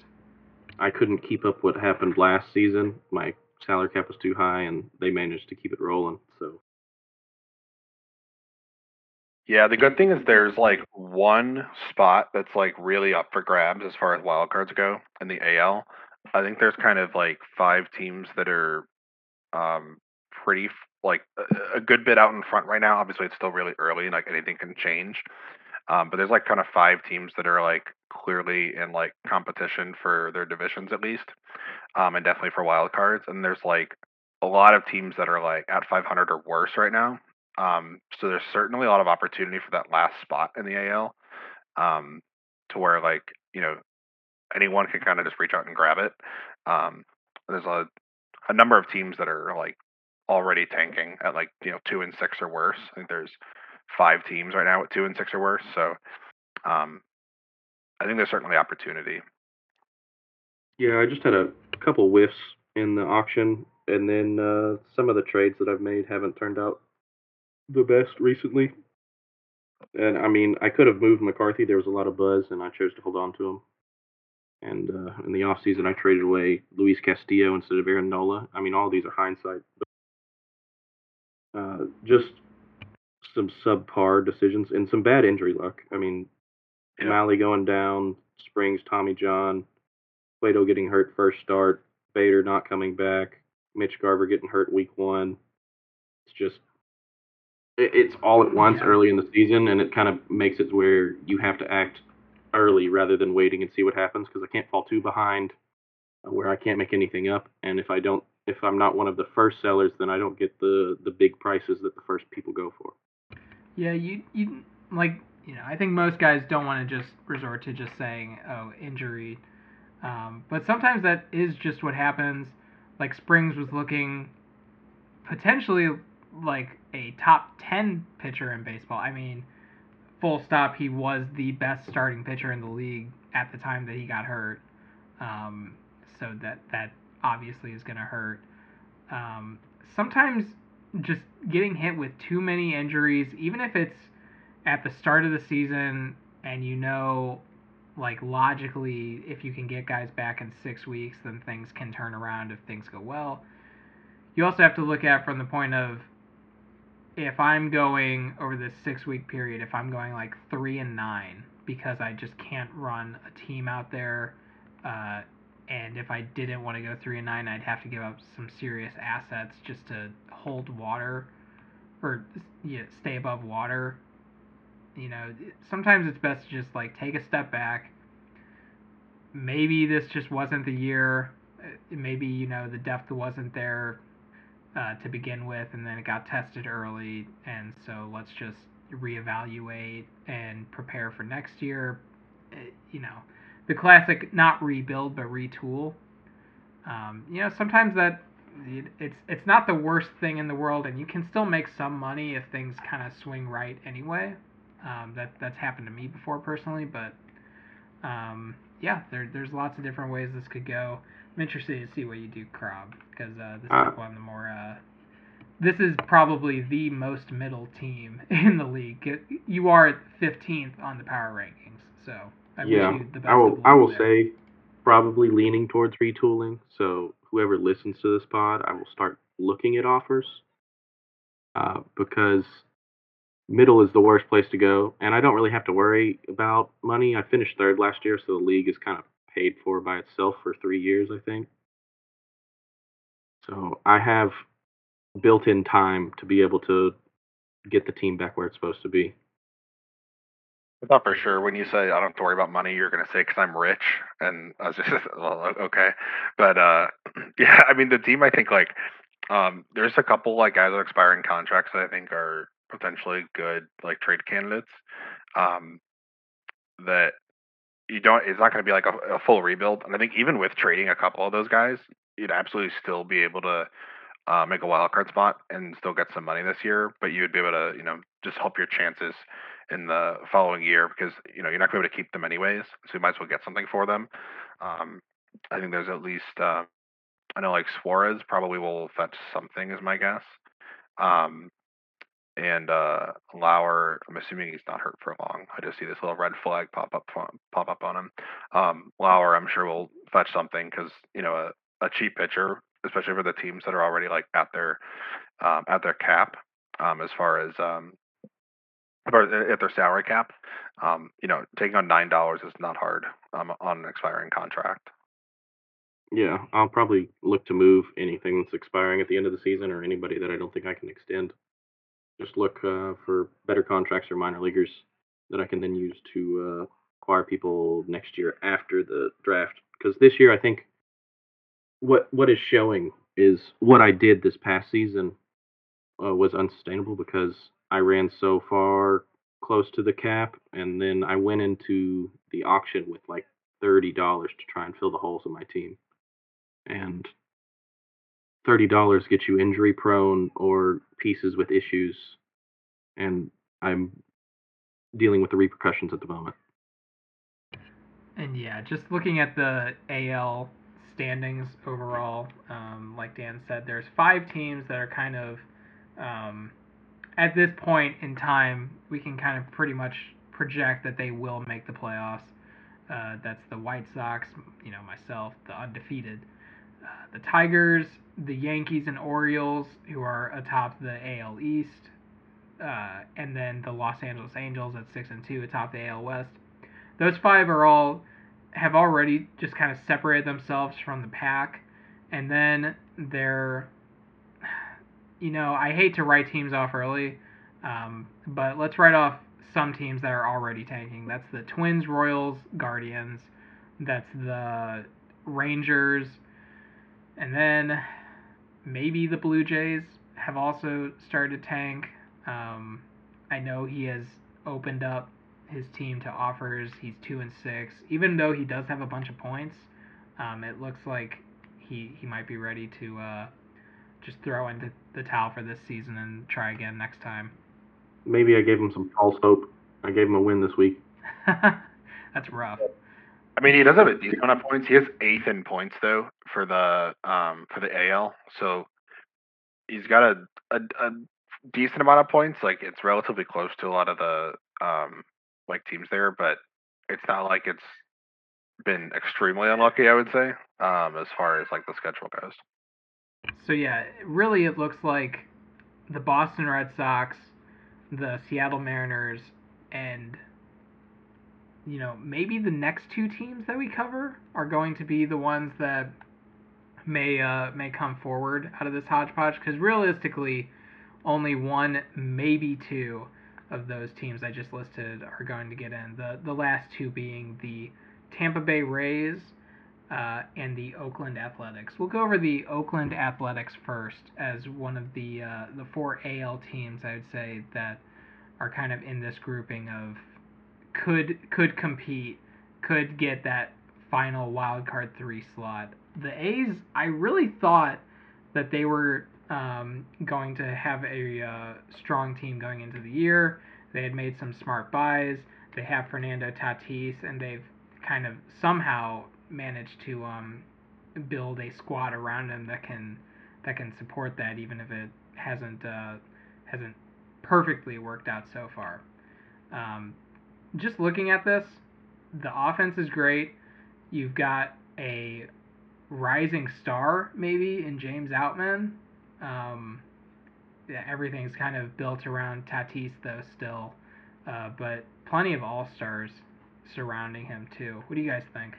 I couldn't keep up what happened last season. My salary cap was too high, and they managed to keep it rolling. So Yeah, the good thing is there's like one spot that's like really up for grabs as far as wild cards go in the AL. I think there's kind of like five teams that are um pretty like a, a good bit out in front right now. Obviously, it's still really early and like anything can change. Um, but there's like kind of five teams that are like clearly in like competition for their divisions at least, um, and definitely for wild cards. And there's like a lot of teams that are like at 500 or worse right now. Um, so there's certainly a lot of opportunity for that last spot in the AL, um, to where like you know anyone can kind of just reach out and grab it. Um, there's a a number of teams that are like already tanking at like you know two and six or worse. I think there's five teams right now at two and six or worse. So um, I think there's certainly opportunity. yeah, I just had a couple whiffs in the auction, and then uh, some of the trades that I've made haven't turned out the best recently. And I mean, I could have moved McCarthy. There was a lot of buzz, and I chose to hold on to him. And uh, in the off season, I traded away Luis Castillo instead of Aaron Nola. I mean, all these are hindsight. But, uh, just some subpar decisions and some bad injury luck. I mean, Mahle going down, Springs, Tommy John, Plato getting hurt first start, Bader not coming back, Mitch Garver getting hurt week one. It's just it, it's all at once Yeah. early in the season, and it kind of makes it where you have to act early rather than waiting and see what happens because I can't fall too behind uh, where I can't make anything up. And if I don't, if I'm not one of the first sellers, then I don't get the the big prices that the first people go for. Yeah, you you like you know I think most guys don't want to just resort to just saying oh injury, um, but sometimes that is just what happens. Like Springs was looking potentially like a top ten pitcher in baseball. I mean, full stop. He was the best starting pitcher in the league at the time that he got hurt. Um, so that that obviously is going to hurt. Um, sometimes just getting hit with too many injuries, even if it's at the start of the season and you know, like logically, if you can get guys back in six weeks, then things can turn around if things go well. You also have to look at from the point of if I'm going over this six week period, if I'm going like three and nine because I just can't run a team out there Uh, and if I didn't want to go three and nine, I'd have to give up some serious assets just to hold water, or yeah, stay above water. You know, sometimes it's best to just like take a step back. Maybe this just wasn't the year. Uh, maybe you know the depth wasn't there uh, to begin with, and then it got tested early, and so let's just reevaluate and prepare for next year. Uh, you know the classic not rebuild but retool. Um, you know, sometimes that it's it's not the worst thing in the world, and you can still make some money if things kind of swing right anyway. Um, that that's happened to me before personally, but um, yeah, there there's lots of different ways this could go. I'm interested to see what you do, Krob, because uh, this uh, is one of the more. Uh, this is probably the most middle team in the league. You are 15th on the power rankings, so I yeah, I will. I will say, probably leaning towards retooling. So whoever listens to this pod, I will start looking at offers uh, because middle is the worst place to go, and I don't really have to worry about money. I finished third last year, so the league is kind of paid for by itself for three years, I think. So I have built-in time to be able to get the team back where it's supposed to be. I thought for sure when you say I don't have to worry about money, you're going to say because I'm rich, and I was just well, okay, but uh, yeah, I mean the team. I think like um, there's a couple like guys with expiring contracts that I think are potentially good like trade candidates. Um, that you don't. It's not going to be like a, a full rebuild, and I think even with trading a couple of those guys, you'd absolutely still be able to uh, make a wild card spot and still get some money this year. But you would be able to, you know, just help your chances in the following year because you know you're not going to be able to keep them anyways, so you might as well get something for them. Um, I think there's at least uh, I know like Suarez probably will fetch something is my guess. Um, and uh, Lauer, I'm assuming he's not hurt for long. I just see this little red flag pop up pop up on him. Um, Lauer, I'm sure will fetch something because you know a, a cheap pitcher, especially for the teams that are already like at their um, at their cap, um, as far as um, or at their salary cap. Um, you know, taking on nine dollars is not hard um, on an expiring contract. Yeah, I'll probably look to move anything that's expiring at the end of the season or anybody that I don't think I can extend. Just look uh, for better contracts or minor leaguers that I can then use to uh, acquire people next year after the draft. Because this year, I think what what is showing is what I did this past season uh, was unsustainable because I ran so far close to the cap, and then I went into the auction with like thirty dollars to try and fill the holes in my team, and thirty dollars gets you injury prone or pieces with issues, and I'm dealing with the repercussions at the moment. And yeah, just looking at the AL standings overall, um, like Dan said, there's five teams that are kind of um, at this point in time, we can kind of pretty much project that they will make the playoffs. Uh, that's the White Sox, you know, myself, the undefeated. Uh, the Tigers, the Yankees, and Orioles, who are atop the AL East, uh, and then the Los Angeles Angels at six and two atop the AL West. Those five are all have already just kind of separated themselves from the pack, and then they're you know, I hate to write teams off early, um, but let's write off some teams that are already tanking. That's the Twins, Royals, Guardians. That's the Rangers, and then maybe the Blue Jays have also started to tank. Um, I know he has opened up his team to offers. He's two and six, even though he does have a bunch of points. Um, it looks like he he might be ready to uh, just throw in the, the towel for this season and try again next time. Maybe I gave him some false hope. I gave him a win this week. That's rough. I mean, he does have a decent amount of points. He has eighth in points though for the um for the AL, so he's got a, a, a decent amount of points. Like it's relatively close to a lot of the um like teams there, but it's not like it's been extremely unlucky. I would say um as far as like the schedule goes. So yeah, really it looks like the Boston Red Sox, the Seattle Mariners, and you know, maybe the next two teams that we cover are going to be the ones that may uh, may come forward out of this hodgepodge because realistically, only one, maybe two of those teams I just listed are going to get in. The the last two being the Tampa Bay Rays uh, and the Oakland Athletics. We'll go over the Oakland Athletics first as one of the uh, the four AL teams I would say that are kind of in this grouping of could could compete, could get that final wild card three slot. The A's, I really thought that they were um, going to have a uh, strong team going into the year. They had made some smart buys. They have Fernando Tatis, and they've kind of somehow managed to um, build a squad around him that can that can support that, even if it hasn't uh, hasn't perfectly worked out so far. Um, just looking at this, the offense is great. You've got a rising star maybe in James Outman. Um, yeah, everything's kind of built around Tatis though still, uh, but plenty of all stars surrounding him too. What do you guys think?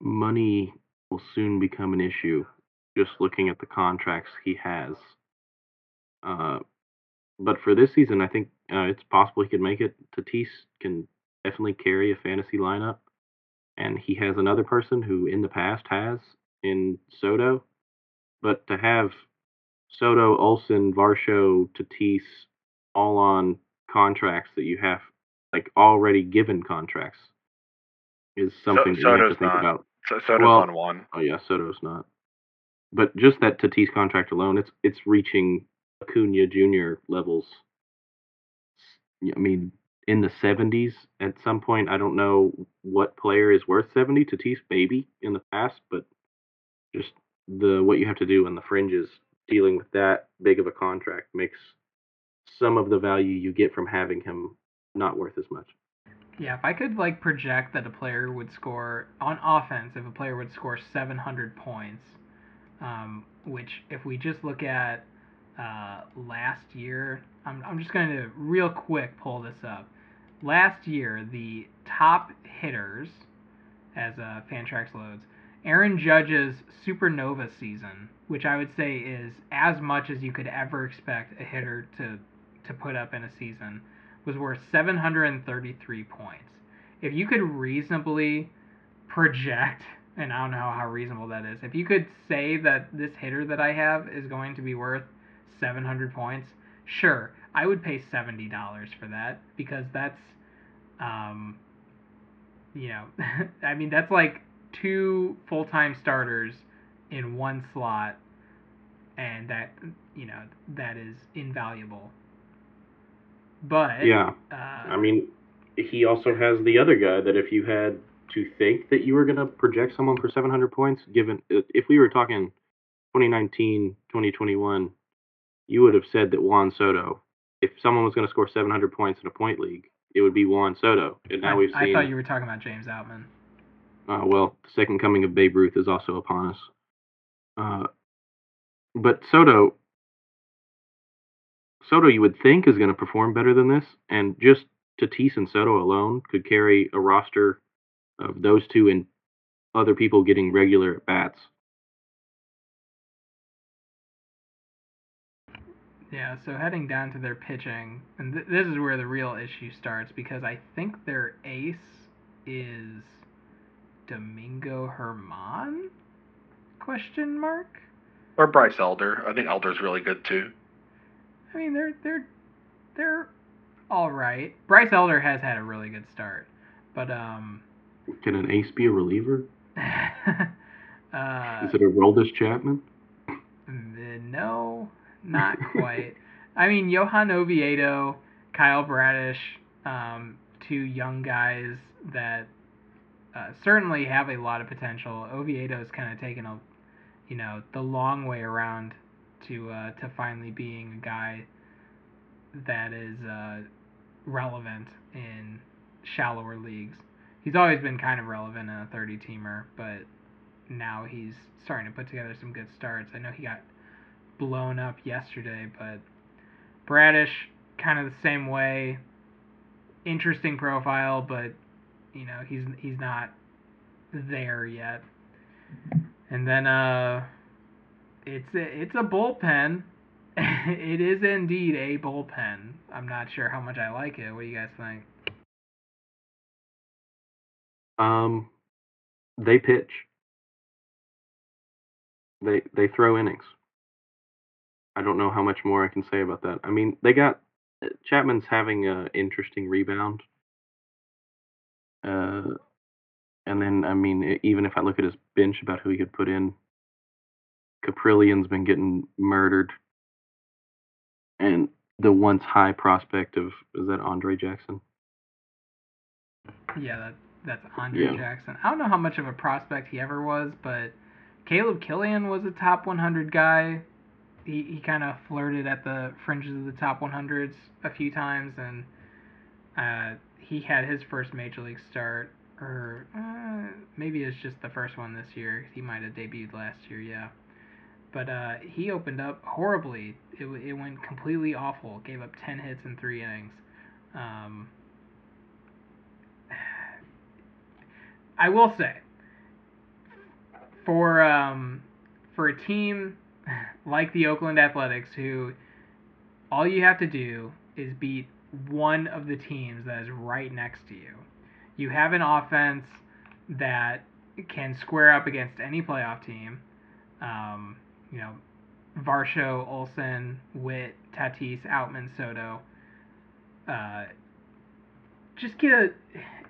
Money will soon become an issue. Just looking at the contracts he has. Uh, but for this season, I think uh, it's possible he could make it. Tatis can definitely carry a fantasy lineup, and he has another person who in the past has in Soto. But to have Soto, Olson, Varsho, Tatis all on contracts that you have like already given contracts is something So- you have to think not. about. So Soto's Well- on one. Oh yeah, Soto's not. But just that Tatis contract alone, it's it's reaching Acuna Jr. levels. I mean, in the seventies at some point. I don't know what player is worth seventy. Tatis maybe in the past, but just the what you have to do on the fringes dealing with that big of a contract makes some of the value you get from having him not worth as much. Yeah, if I could like project that a player would score on offense, if a player would score 700 points, um, which if we just look at uh, last year, I'm, I'm just going to real quick pull this up. Last year, the top hitters, as uh, Fantrax loads, Aaron Judge's supernova season, which I would say is as much as you could ever expect a hitter to to put up in a season, was worth 733 points. If you could reasonably project, and I don't know how reasonable that is, if you could say that this hitter that I have is going to be worth 700 points, sure, I would pay $70 for that because that's, um, you know, I mean, that's like two full time starters in one slot, and that, you know, that is invaluable. But, Yeah. uh, I mean, he also has the other guy that if you had to think that you were going to project someone for 700 points, given if we were talking 2019, 2021, you would have said that Juan Soto, if someone was going to score 700 points in a point league, it would be Juan Soto. And now I, we've seen. I thought you were talking about James Outman. uh, well, the second coming of Babe Ruth is also upon us. Uh, but Soto, Soto, you would think is going to perform better than this, and just Tatis and Soto alone could carry a roster of those two and other people getting regular at bats. Yeah, so heading down to their pitching, and th- this is where the real issue starts because I think their ace is Domingo Germán? Question mark. Or Bryce Elder. I think Elder's really good too. I mean, they're they're they're all right. Bryce Elder has had a really good start, but um, Can an ace be a reliever? uh, Is it Aroldis Chapman? No, not quite. I mean, Johan Oviedo, Kyle Bradish, um, two young guys that uh, certainly have a lot of potential. Oviedo's kind of taken a, you know, the long way around to uh, to finally being a guy that is uh, relevant in shallower leagues. He's always been kind of relevant in a 30 teamer, but now he's starting to put together some good starts. I know he got blown up yesterday, but Bradish kind of the same way. interesting profile, but you know he's he's not there yet. And then uh, it's it's a bullpen. it is indeed a bullpen. I'm not sure how much I like it. What do you guys think? Um, they pitch. They they throw innings. I don't know how much more I can say about that. I mean, they got Chapman's having an interesting rebound. Uh, and then I mean, even if I look at his bench about who he could put in, Kaprielian's been getting murdered, and the once high prospect of is that Andre Jackson? Yeah, that that's Andre yeah. Jackson. I don't know how much of a prospect he ever was, but Caleb Killian was a top 100 guy. He he kind of flirted at the fringes of the top 100s a few times, and uh, he had his first major league start, or uh, maybe it's just the first one this year. He might have debuted last year, yeah. But uh, he opened up horribly. It, it went completely awful. Gave up 10 hits in three innings. Um, I will say, for um, for a team like the Oakland Athletics, who all you have to do is beat one of the teams that is right next to you. You have an offense that can square up against any playoff team. Um, you know, Varsho, Olson, Witt, Tatis, Outman, Soto. Uh, just get a,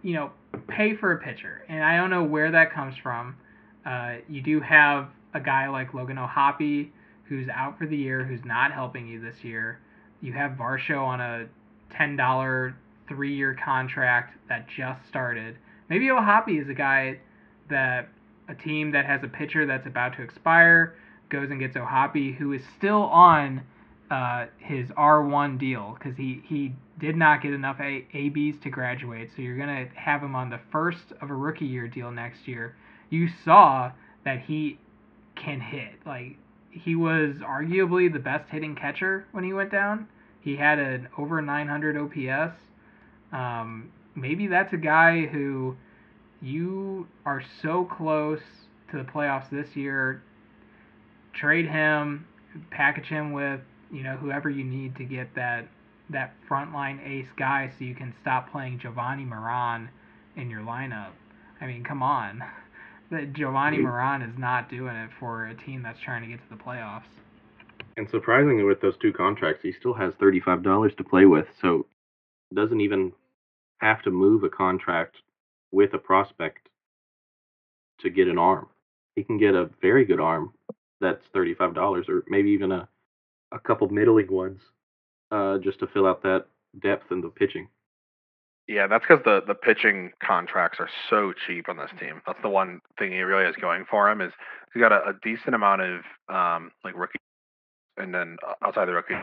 you know, pay for a pitcher. And I don't know where that comes from. Uh, you do have a guy like Logan O'Hoppe who's out for the year, who's not helping you this year. You have Varsho on a $10 three year contract that just started. Maybe O'Hoppe is a guy that a team that has a pitcher that's about to expire goes and gets O'Hoppe, who is still on uh, his R1 deal because he, he did not get enough a- ABs to graduate. So you're going to have him on the first of a rookie year deal next year. You saw that he can hit. Like, he was arguably the best hitting catcher when he went down. He had an over 900 OPS. Um, maybe that's a guy who you are so close to the playoffs this year. Trade him, package him with you know whoever you need to get that that frontline ace guy, so you can stop playing Jovani Moran in your lineup. I mean, come on, that Jovani Moran is not doing it for a team that's trying to get to the playoffs. And surprisingly, with those two contracts, he still has thirty-five dollars to play with, so doesn't even have to move a contract with a prospect to get an arm. He can get a very good arm that's thirty-five dollars, or maybe even a a couple middling ones, uh, just to fill out that depth in the pitching. Yeah, that's because the the pitching contracts are so cheap on this team. That's the one thing he really has going for him is he's got a, a decent amount of um, like rookie, and then uh, outside the rookie,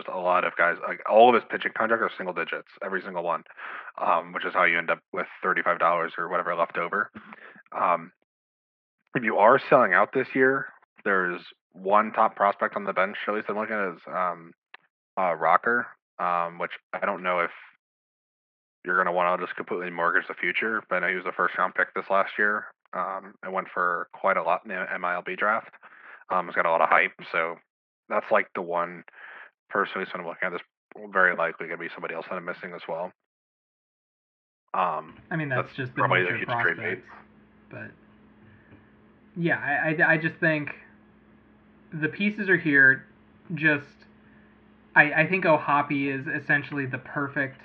just a lot of guys. Like all of his pitching contracts are single digits, every single one, um, which is how you end up with thirty five dollars or whatever left over. Um, if you are selling out this year, there's one top prospect on the bench. At least I'm looking at is um, uh, Rocker, um, which I don't know if you're going to want to just completely mortgage the future. But I know he was a first round pick this last year. Um, it went for quite a lot in the MILB draft. Um, it's got a lot of hype, so that's like the one person who's I'm looking at. This very likely going to be somebody else that I'm missing as well. Um, I mean, that's, that's just the probably nature of prospects, but yeah, I, I, I just think the pieces are here. Just, I, I think O'Hoppe is essentially the perfect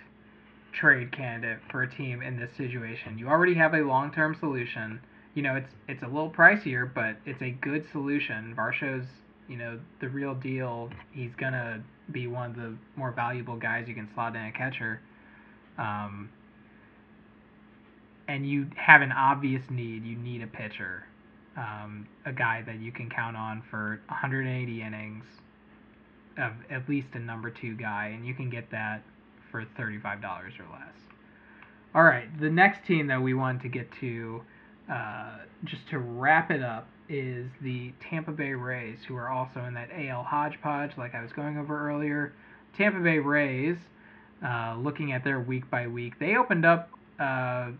trade candidate for a team in this situation. You already have a long-term solution. You know, it's it's a little pricier, but it's a good solution. Varsho's, you know, the real deal. He's gonna be one of the more valuable guys you can slot in a catcher. Um, and you have an obvious need. You need a pitcher um, a guy that you can count on for 180 innings of at least a number two guy, and you can get that for $35 or less. All right, the next team that we want to get to, uh, just to wrap it up, is the Tampa Bay Rays, who are also in that AL hodgepodge, like I was going over earlier. Tampa Bay Rays uh, looking at their week by week, they opened up uh,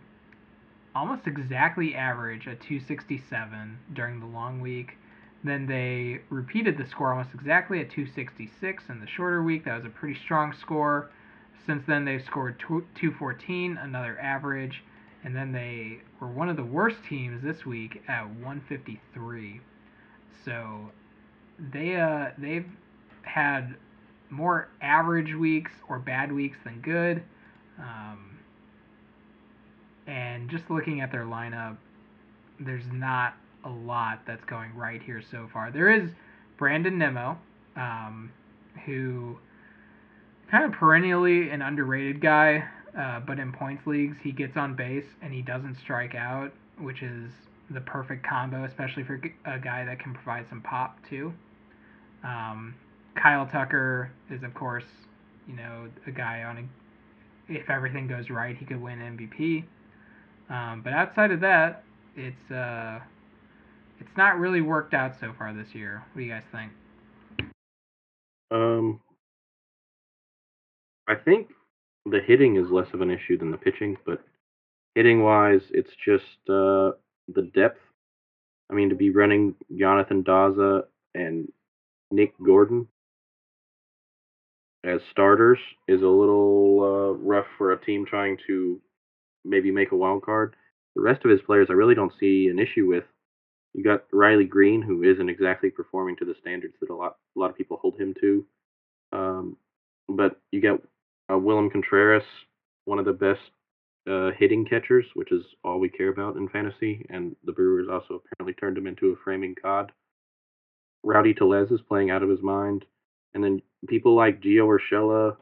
almost exactly average at 267 during the long week. Then they repeated the score almost exactly at 266 in the shorter week. That was a pretty strong score. Since then, they've scored 214, another average. And then they were one of the worst teams this week at 153. So they uh, they've had more average weeks or bad weeks than good. Um, and just looking at their lineup, there's not a lot that's going right here so far. There is Brandon Nimmo, um, who kind of perennially an underrated guy, uh, but in points leagues he gets on base and he doesn't strike out, which is the perfect combo, especially for a guy that can provide some pop too. Um, Kyle Tucker is of course, you know, a guy on a if everything goes right, he could win MVP. Um, but outside of that, it's uh, it's not really worked out so far this year. What do you guys think? Um, I think the hitting is less of an issue than the pitching, but hitting wise, it's just uh, the depth. I mean, to be running Yonathan Daza and Nick Gordon as starters is a little uh, rough for a team trying to maybe make a wild card. The rest of his players, I really don't see an issue with. You got Riley Greene, who isn't exactly performing to the standards that a lot a lot of people hold him to. Um, but you got uh, William Contreras, one of the best uh, hitting catchers, which is all we care about in fantasy. And the Brewers also apparently turned him into a framing cod. Rowdy Tellez is playing out of his mind. And then people like Gio Urshela,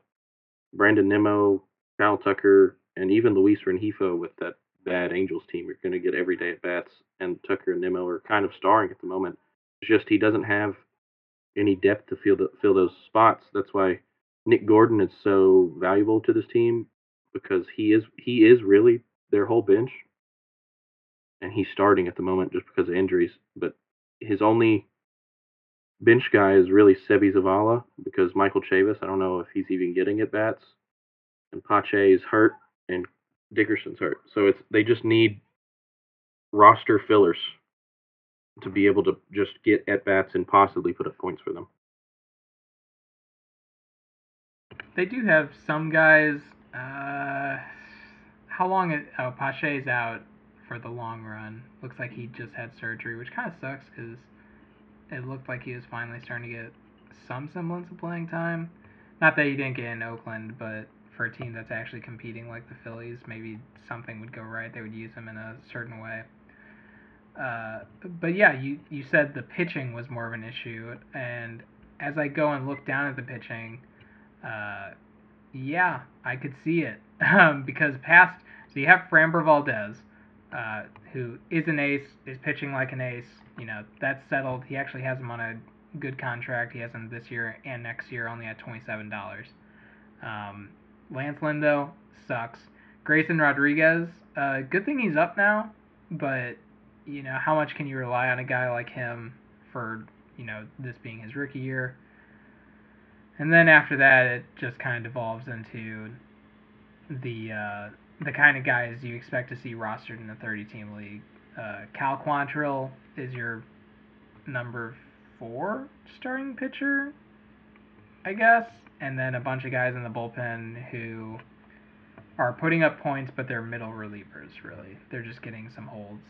Brandon Nimmo, Kyle Tucker, and even Luis Rengifo with that bad Angels team are going to get everyday at bats, and Tucker and Nimmo are kind of starring at the moment. It's just he doesn't have any depth to fill the, fill those spots. That's why Nick Gordon is so valuable to this team because he is he is really their whole bench, and he's starting at the moment just because of injuries. But his only bench guy is really Seby Zavala because Michael Chavis. I don't know if he's even getting at bats, and Pache is hurt, and Dickerson's hurt. So it's they just need roster fillers to be able to just get at bats and possibly put up points for them. They do have some guys. Uh, how long? Is, oh, Pache's out for the long run. Looks like he just had surgery, which kind of sucks because it looked like he was finally starting to get some semblance of playing time. Not that he didn't get in Oakland, but for a team that's actually competing like the Phillies, maybe something would go right. They would use him in a certain way. Uh, but yeah, you you said the pitching was more of an issue, and as I go and look down at the pitching, uh, yeah, I could see it um, because past so you have Framber Valdez, uh, who is an ace, is pitching like an ace. You know that's settled. He actually has him on a good contract. He has him this year and next year only at twenty seven dollars. Um, Lance Lindo sucks. Grayson Rodriguez, uh, good thing he's up now, but you know how much can you rely on a guy like him for you know this being his rookie year? And then after that, it just kind of devolves into the uh, the kind of guys you expect to see rostered in a 30-team league. Uh, Cal Quantrill is your number four starting pitcher, I guess and then a bunch of guys in the bullpen who are putting up points, but they're middle relievers. Really, they're just getting some holds.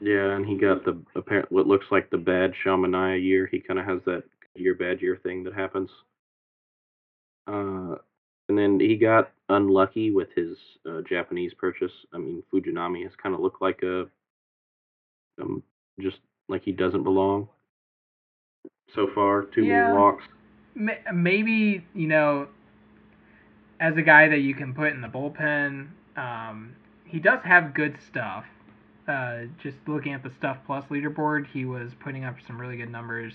Yeah, and he got the apparent what looks like the bad Sean Manaea year. He kind of has that year bad year thing that happens. Uh, and then he got unlucky with his uh, Japanese purchase. I mean, Fujinami has kind of looked like a um, just like he doesn't belong so far. Too yeah. many walks maybe you know, as a guy that you can put in the bullpen, um, he does have good stuff. Uh, just looking at the stuff plus leaderboard, he was putting up some really good numbers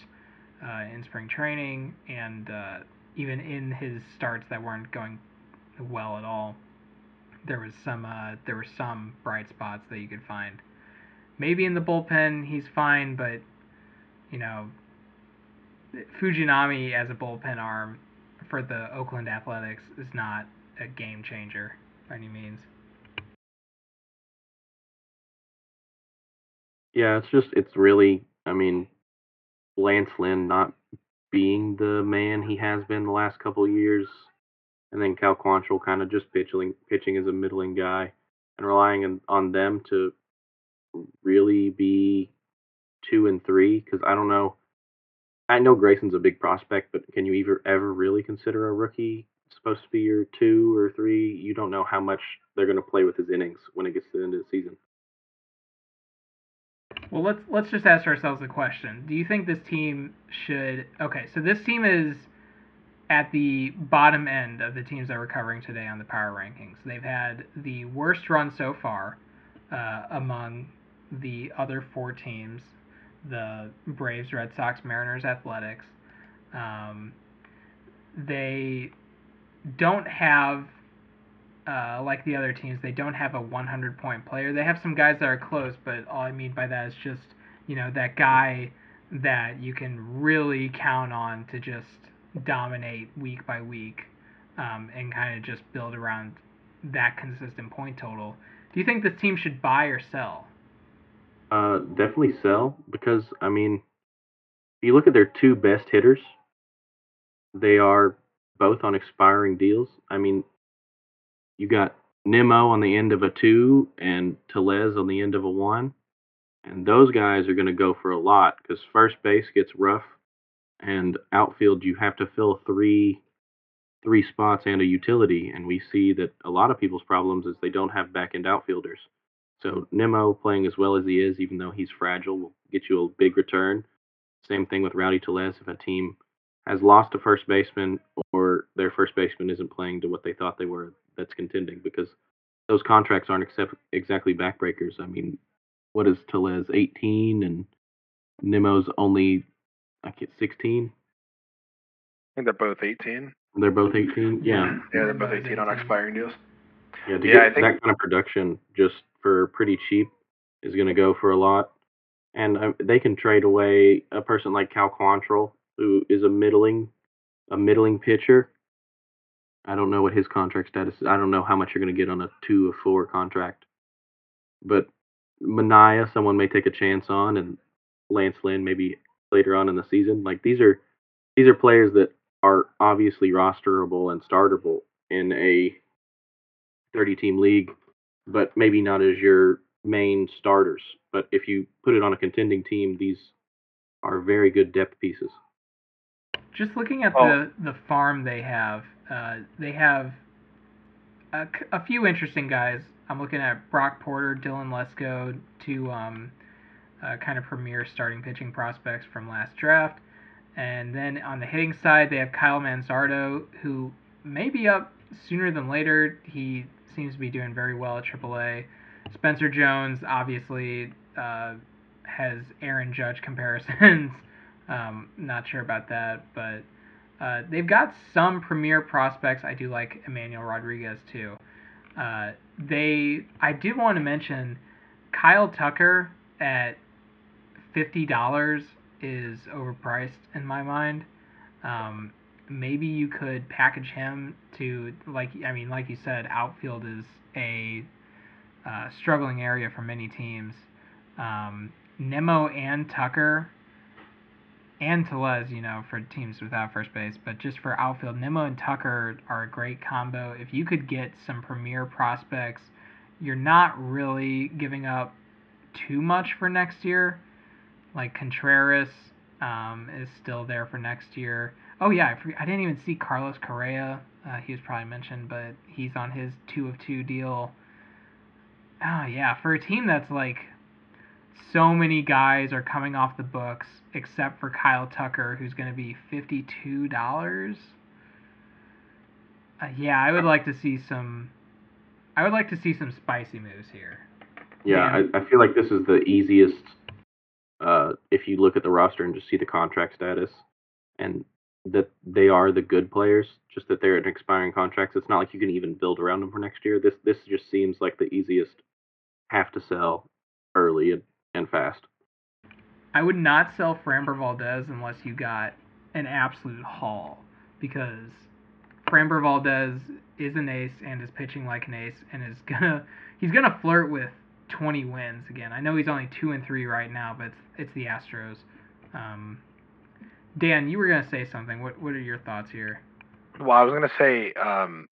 uh, in spring training and uh, even in his starts that weren't going well at all. There was some uh, there were some bright spots that you could find. Maybe in the bullpen he's fine, but you know Fujinami as a bullpen arm for the Oakland Athletics is not a game changer by any means. Yeah, it's just it's really I mean Lance Lynn not being the man he has been the last couple years, and then Cal Quantrill kind of just pitching pitching as a middling guy and relying on, on them to really be two and three because I don't know. I know Grayson's a big prospect, but can you ever ever really consider a rookie supposed to be your two or three? You don't know how much they're going to play with his innings when it gets to the end of the season. Well, let's let's just ask ourselves a question. Do you think this team should? Okay, so this team is at the bottom end of the teams that we're covering today on the power rankings. They've had the worst run so far uh, among the other four teams: the Braves, Red Sox, Mariners, Athletics. Um, they don't have uh, like the other teams, they don't have a 100 point player. They have some guys that are close, but all I mean by that is just, you know, that guy that you can really count on to just dominate week by week um, and kind of just build around that consistent point total. Do you think this team should buy or sell? Uh, definitely sell because I mean, you look at their two best hitters, they are both on expiring deals. I mean, you got Nimmo on the end of a two and Tellez on the end of a one. And those guys are going to go for a lot because first base gets rough, and outfield you have to fill three three spots and a utility. And we see that a lot of people's problems is they don't have back end outfielders. So Nimmo playing as well as he is, even though he's fragile, will get you a big return. Same thing with Rowdy Tellez. If a team has lost a first baseman or their first baseman isn't playing to what they thought they were, that's contending because those contracts aren't accept, exactly backbreakers. I mean, what is Tellez 18 and Nimmo's only I get 16. I think they're both 18. They're both 18. Yeah. Yeah, they're both 18 on expiring deals. Yeah, to Yeah, get I think- that kind of production just for pretty cheap is going to go for a lot. And uh, they can trade away a person like Cal Quantrill, who is a middling, a middling pitcher. I don't know what his contract status is. I don't know how much you're going to get on a two or four contract. But Manaea, someone may take a chance on, and Lance Lynn maybe later on in the season. Like these are these are players that are obviously rosterable and startable in a 30 team league, but maybe not as your main starters. But if you put it on a contending team, these are very good depth pieces. Just looking at Oh. the the farm they have, uh, they have a few interesting guys. I'm looking at Brock Porter, Dylan Lesko, two um, uh, kind of premier starting pitching prospects from last draft. And then on the hitting side, they have Kyle Manzardo, who may be up sooner than later. He seems to be doing very well at AAA. Spencer Jones, obviously, uh, has Aaron Judge comparisons. um, not sure about that, but uh, they've got some premier prospects. I do like Emmanuel Rodriguez too. Uh, they, I do want to mention Kyle Tucker at fifty dollars is overpriced in my mind. Um, maybe you could package him to like I mean, like you said, outfield is a uh, struggling area for many teams. Um, Nimmo and Tucker and Tellez, you know, for teams without first base, but just for outfield, Nimmo and Tucker are a great combo. If you could get some premier prospects, you're not really giving up too much for next year. Like Contreras um, is still there for next year. Oh yeah, I, I didn't even see Carlos Correa. Uh, he was probably mentioned, but he's on his two of two deal. Oh yeah, for a team that's like so many guys are coming off the books except for Kyle Tucker, who's going to be fifty-two dollars. Uh, yeah, I would like to see some. I would like to see some spicy moves here. Yeah, Yeah. I, I feel like this is the easiest. Uh, if you look at the roster and just see the contract status, and that they are the good players, just that they're in expiring contracts. It's not like you can even build around them for next year. This this just seems like the easiest. Have to sell early and, and fast. I would not sell Framber Valdez unless you got an absolute haul because Framber Valdez is an ace and is pitching like an ace and is gonna he's gonna flirt with 20 wins again. I know he's only two and three right now, but it's, it's the Astros. Um, Dan, you were gonna say something. What what are your thoughts here? Well, I was gonna say, um,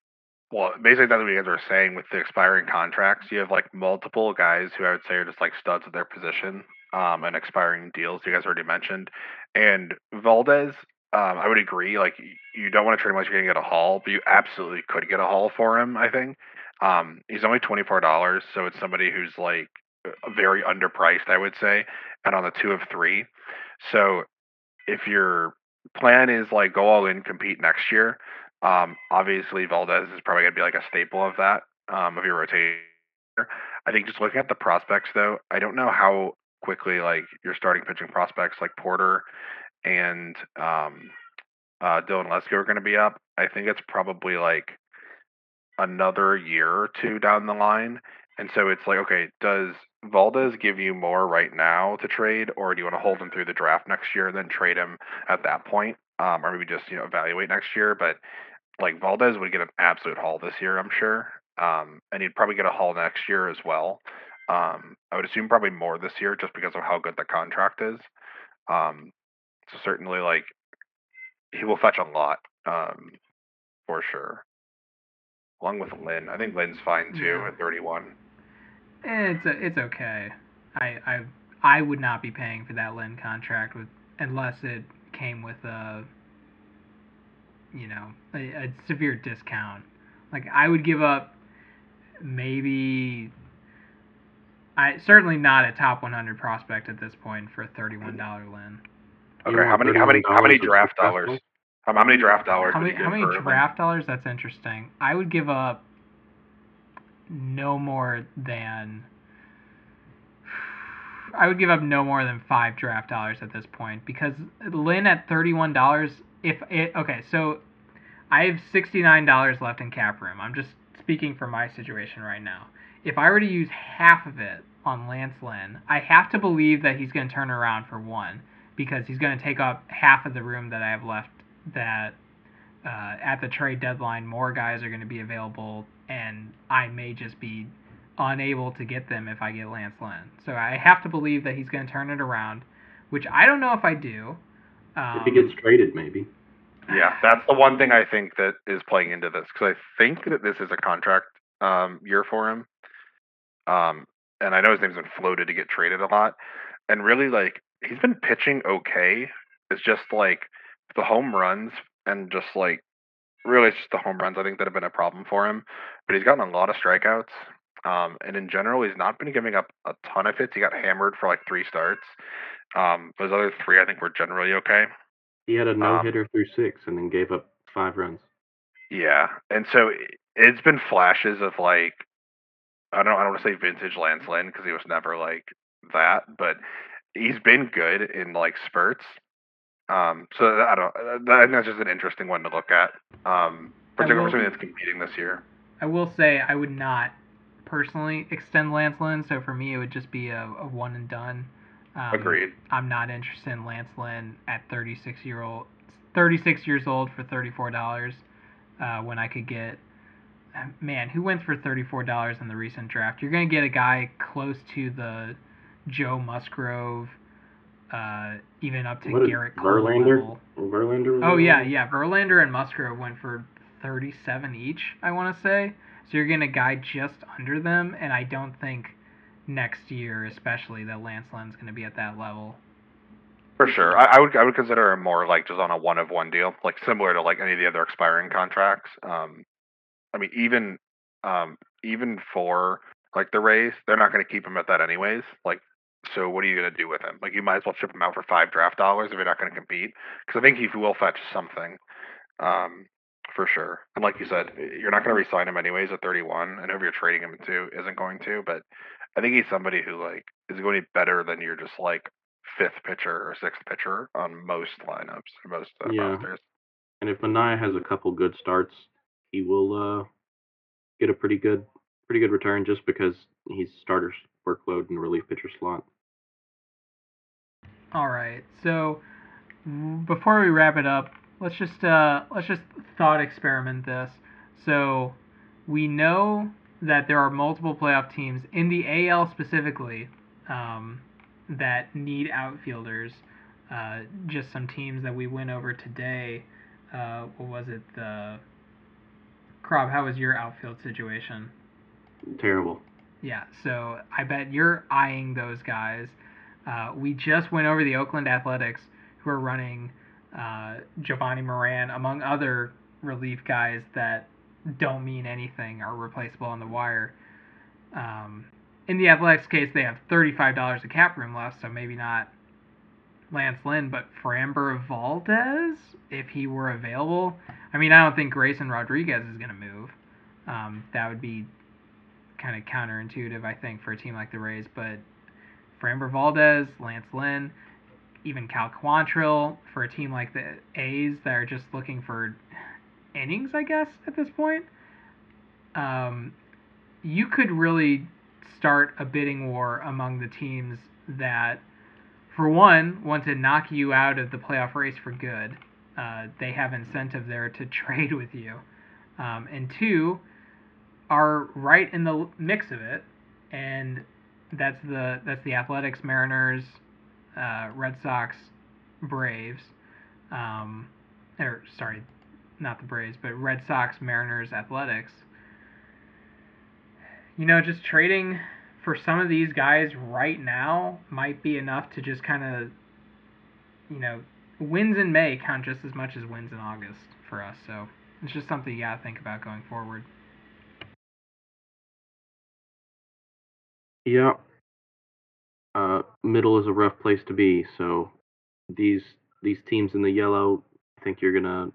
well, basically that's what you guys were saying with the expiring contracts. You have like multiple guys who I would say are just like studs at their position, um, and expiring deals. You guys already mentioned, and Valdez. Um, I would agree. Like you don't want to trade him unless you're going to get a haul, but you absolutely could get a haul for him. I think um, he's only twenty four dollars, so it's somebody who's like very underpriced, I would say, and on the two of three. So if your plan is like go all in, compete next year, um, obviously Valdez is probably gonna be like a staple of that um, of your rotation. I think just looking at the prospects though, I don't know how quickly like your starting pitching prospects like Porter and um, uh, Dylan Lesko are going to be up. I think it's probably like another year or two down the line. And so it's like, okay, does Valdez give you more right now to trade, or do you want to hold him through the draft next year and then trade him at that point, um, or maybe just you know evaluate next year? But like Valdez would get an absolute haul this year, I'm sure, um, and he'd probably get a haul next year as well. Um, I would assume probably more this year just because of how good the contract is. Um, so certainly, like he will fetch a lot um, for sure along with Lynn. I think Lynn's fine too Yeah. at 31. It's it's okay. I I I would not be paying for that Lynn contract with unless it came with a you know a, a severe discount. Like I would give up maybe I certainly not a top 100 prospect at this point for a $31 Lynn. Okay, how many how many how many $31 draft dollars? How, how many draft dollars? How many how many draft dollars? That's interesting. I would give up no more than I would give up no more than five draft dollars at this point because Lynn at thirty one dollars. If it okay, so I have sixty nine dollars left in cap room. I'm just speaking for my situation right now. If I were to use half of it on Lance Lynn, I have to believe that he's going to turn around for one because he's going to take up half of the room that I have left. That uh, at the trade deadline, more guys are going to be available, and I may just be unable to get them if I get Lance Lynn. So I have to believe that he's going to turn it around, which I don't know if I do. Um, if he gets traded, maybe. Yeah, that's the one thing I think that is playing into this because I think that this is a contract um, year for him. Um, and I know his name's been floated to get traded a lot. And really, like, he's been pitching okay. It's just like the home runs and just like really, it's just the home runs I think that have been a problem for him. But he's gotten a lot of strikeouts. Um, and in general, he's not been giving up a ton of hits. He got hammered for like three starts. Um, those other three, I think, were generally okay. He had a Um, no hitter through six and then gave up five runs. Yeah, and so it's been flashes of like I don't I don't want to say vintage Lance Lynn because he was never like that, but he's been good in like spurts. Um, so I don't. uh, That, that's just an interesting one to look at. Um, particularly for something that's competing this year. I will say I would not personally extend Lance Lynn, so for me it would just be a, a one and done. Um, Agreed. I'm not interested in Lance Lynn at 36 year old, 36 years old for 34 dollars, uh, when I could get, uh, man, who went for 34 dollars in the recent draft? You're gonna get a guy close to the Joe Musgrove, uh, even up to What Gerrit Cole Verlander? Verlander. Oh yeah, yeah. Verlander and Musgrove went for 37 each. I want to say. So you're getting a guy just under them, and I don't think next year, especially, that Lance Lynn's going to be at that level. For sure, I, I would I would consider him more like just on a one of one deal, like similar to like any of the other expiring contracts. Um, I mean, even um, even for like the Rays, they're not going to keep him at that anyways. Like, so what are you going to do with him? Like, you might as well ship him out for five draft dollars if you're not going to compete, because I think he will fetch something, um, for sure. And like you said, you're not going to re-sign him anyways at 31, and whoever you're trading him to isn't going to. But I think he's somebody who like is going to be better than your just like fifth pitcher or sixth pitcher on most lineups, or most uh, Yeah. rosters. And if Manaea has a couple good starts, he will uh, get a pretty good, pretty good return just because he's starter's workload and relief pitcher slot. All right. So before we wrap it up, let's just uh, let's just thought experiment this. So we know that there are multiple playoff teams in the AL specifically um, that need outfielders. Uh, just some teams that we went over today. Uh, what was it? The Crob, how was your outfield situation? Terrible. Yeah, so I bet you're eyeing those guys. Uh, we just went over the Oakland Athletics, who are running uh, Jovani Moran, among other relief guys that don't mean anything, are replaceable on the wire. Um, in the Athletics case, they have $35 of cap room left, so maybe not Lance Lynn, but Framber Valdez, if he were available. I mean, I don't think Grayson Rodriguez is going to move. Um, that would be kind of counterintuitive, I think, for a team like the Rays. But Framber Valdez, Lance Lynn, even Cal Quantrill for a team like the A's that are just looking for innings, I guess, at this point. Um, you could really start a bidding war among the teams that, for one, want to knock you out of the playoff race for good. Uh, they have incentive there to trade with you. Um, and two, are right in the mix of it, and that's the that's the Athletics, Mariners, uh, Red Sox, Braves, um, or sorry, not the Braves, but Red Sox, Mariners, Athletics. You know, just trading for some of these guys right now might be enough to just kind of, you know, wins in May count just as much as wins in August for us. So it's just something you gotta think about going forward. Yeah. Uh, middle is a rough place to be. So these these teams in the yellow, I think you're gonna.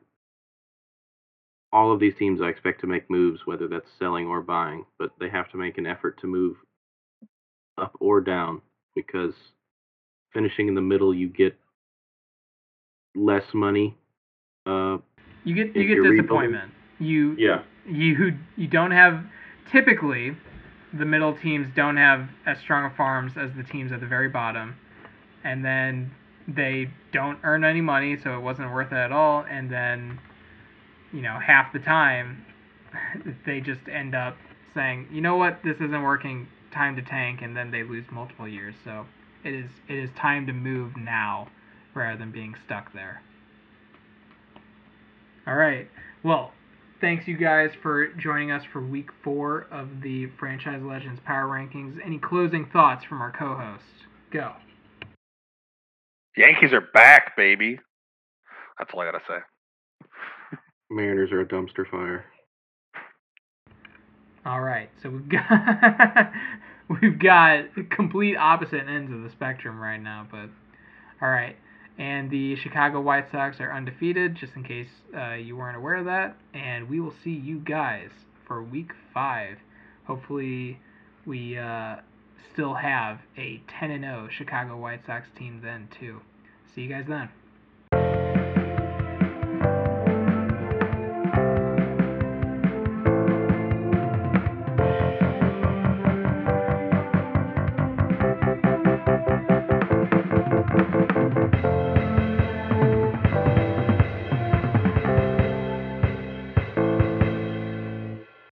All of these teams, I expect to make moves, whether that's selling or buying, but they have to make an effort to move up or down because finishing in the middle, you get less money. Uh, You get you get you're rebuilding- disappointment. You yeah, you you don't have typically the middle teams don't have as strong of farms as the teams at the very bottom, and then they don't earn any money, so it wasn't worth it at all. And then, you know, half the time, they just end up saying, you know what, this isn't working, time to tank, and then they lose multiple years. So it is it is time to move now, rather than being stuck there. All right. Well, thanks you guys for joining us for week four of the Franchise Legends Power Rankings. Any closing thoughts from our co hosts? Go. Yankees are back, baby. That's all I gotta say. Mariners are a dumpster fire. All right. So we've got we've got complete opposite ends of the spectrum right now, but all right. And the Chicago White Sox are undefeated, just in case uh, you weren't aware of that. And we will see you guys for week five. Hopefully, we uh, still have a 10 and 0 Chicago White Sox team then, too. See you guys then.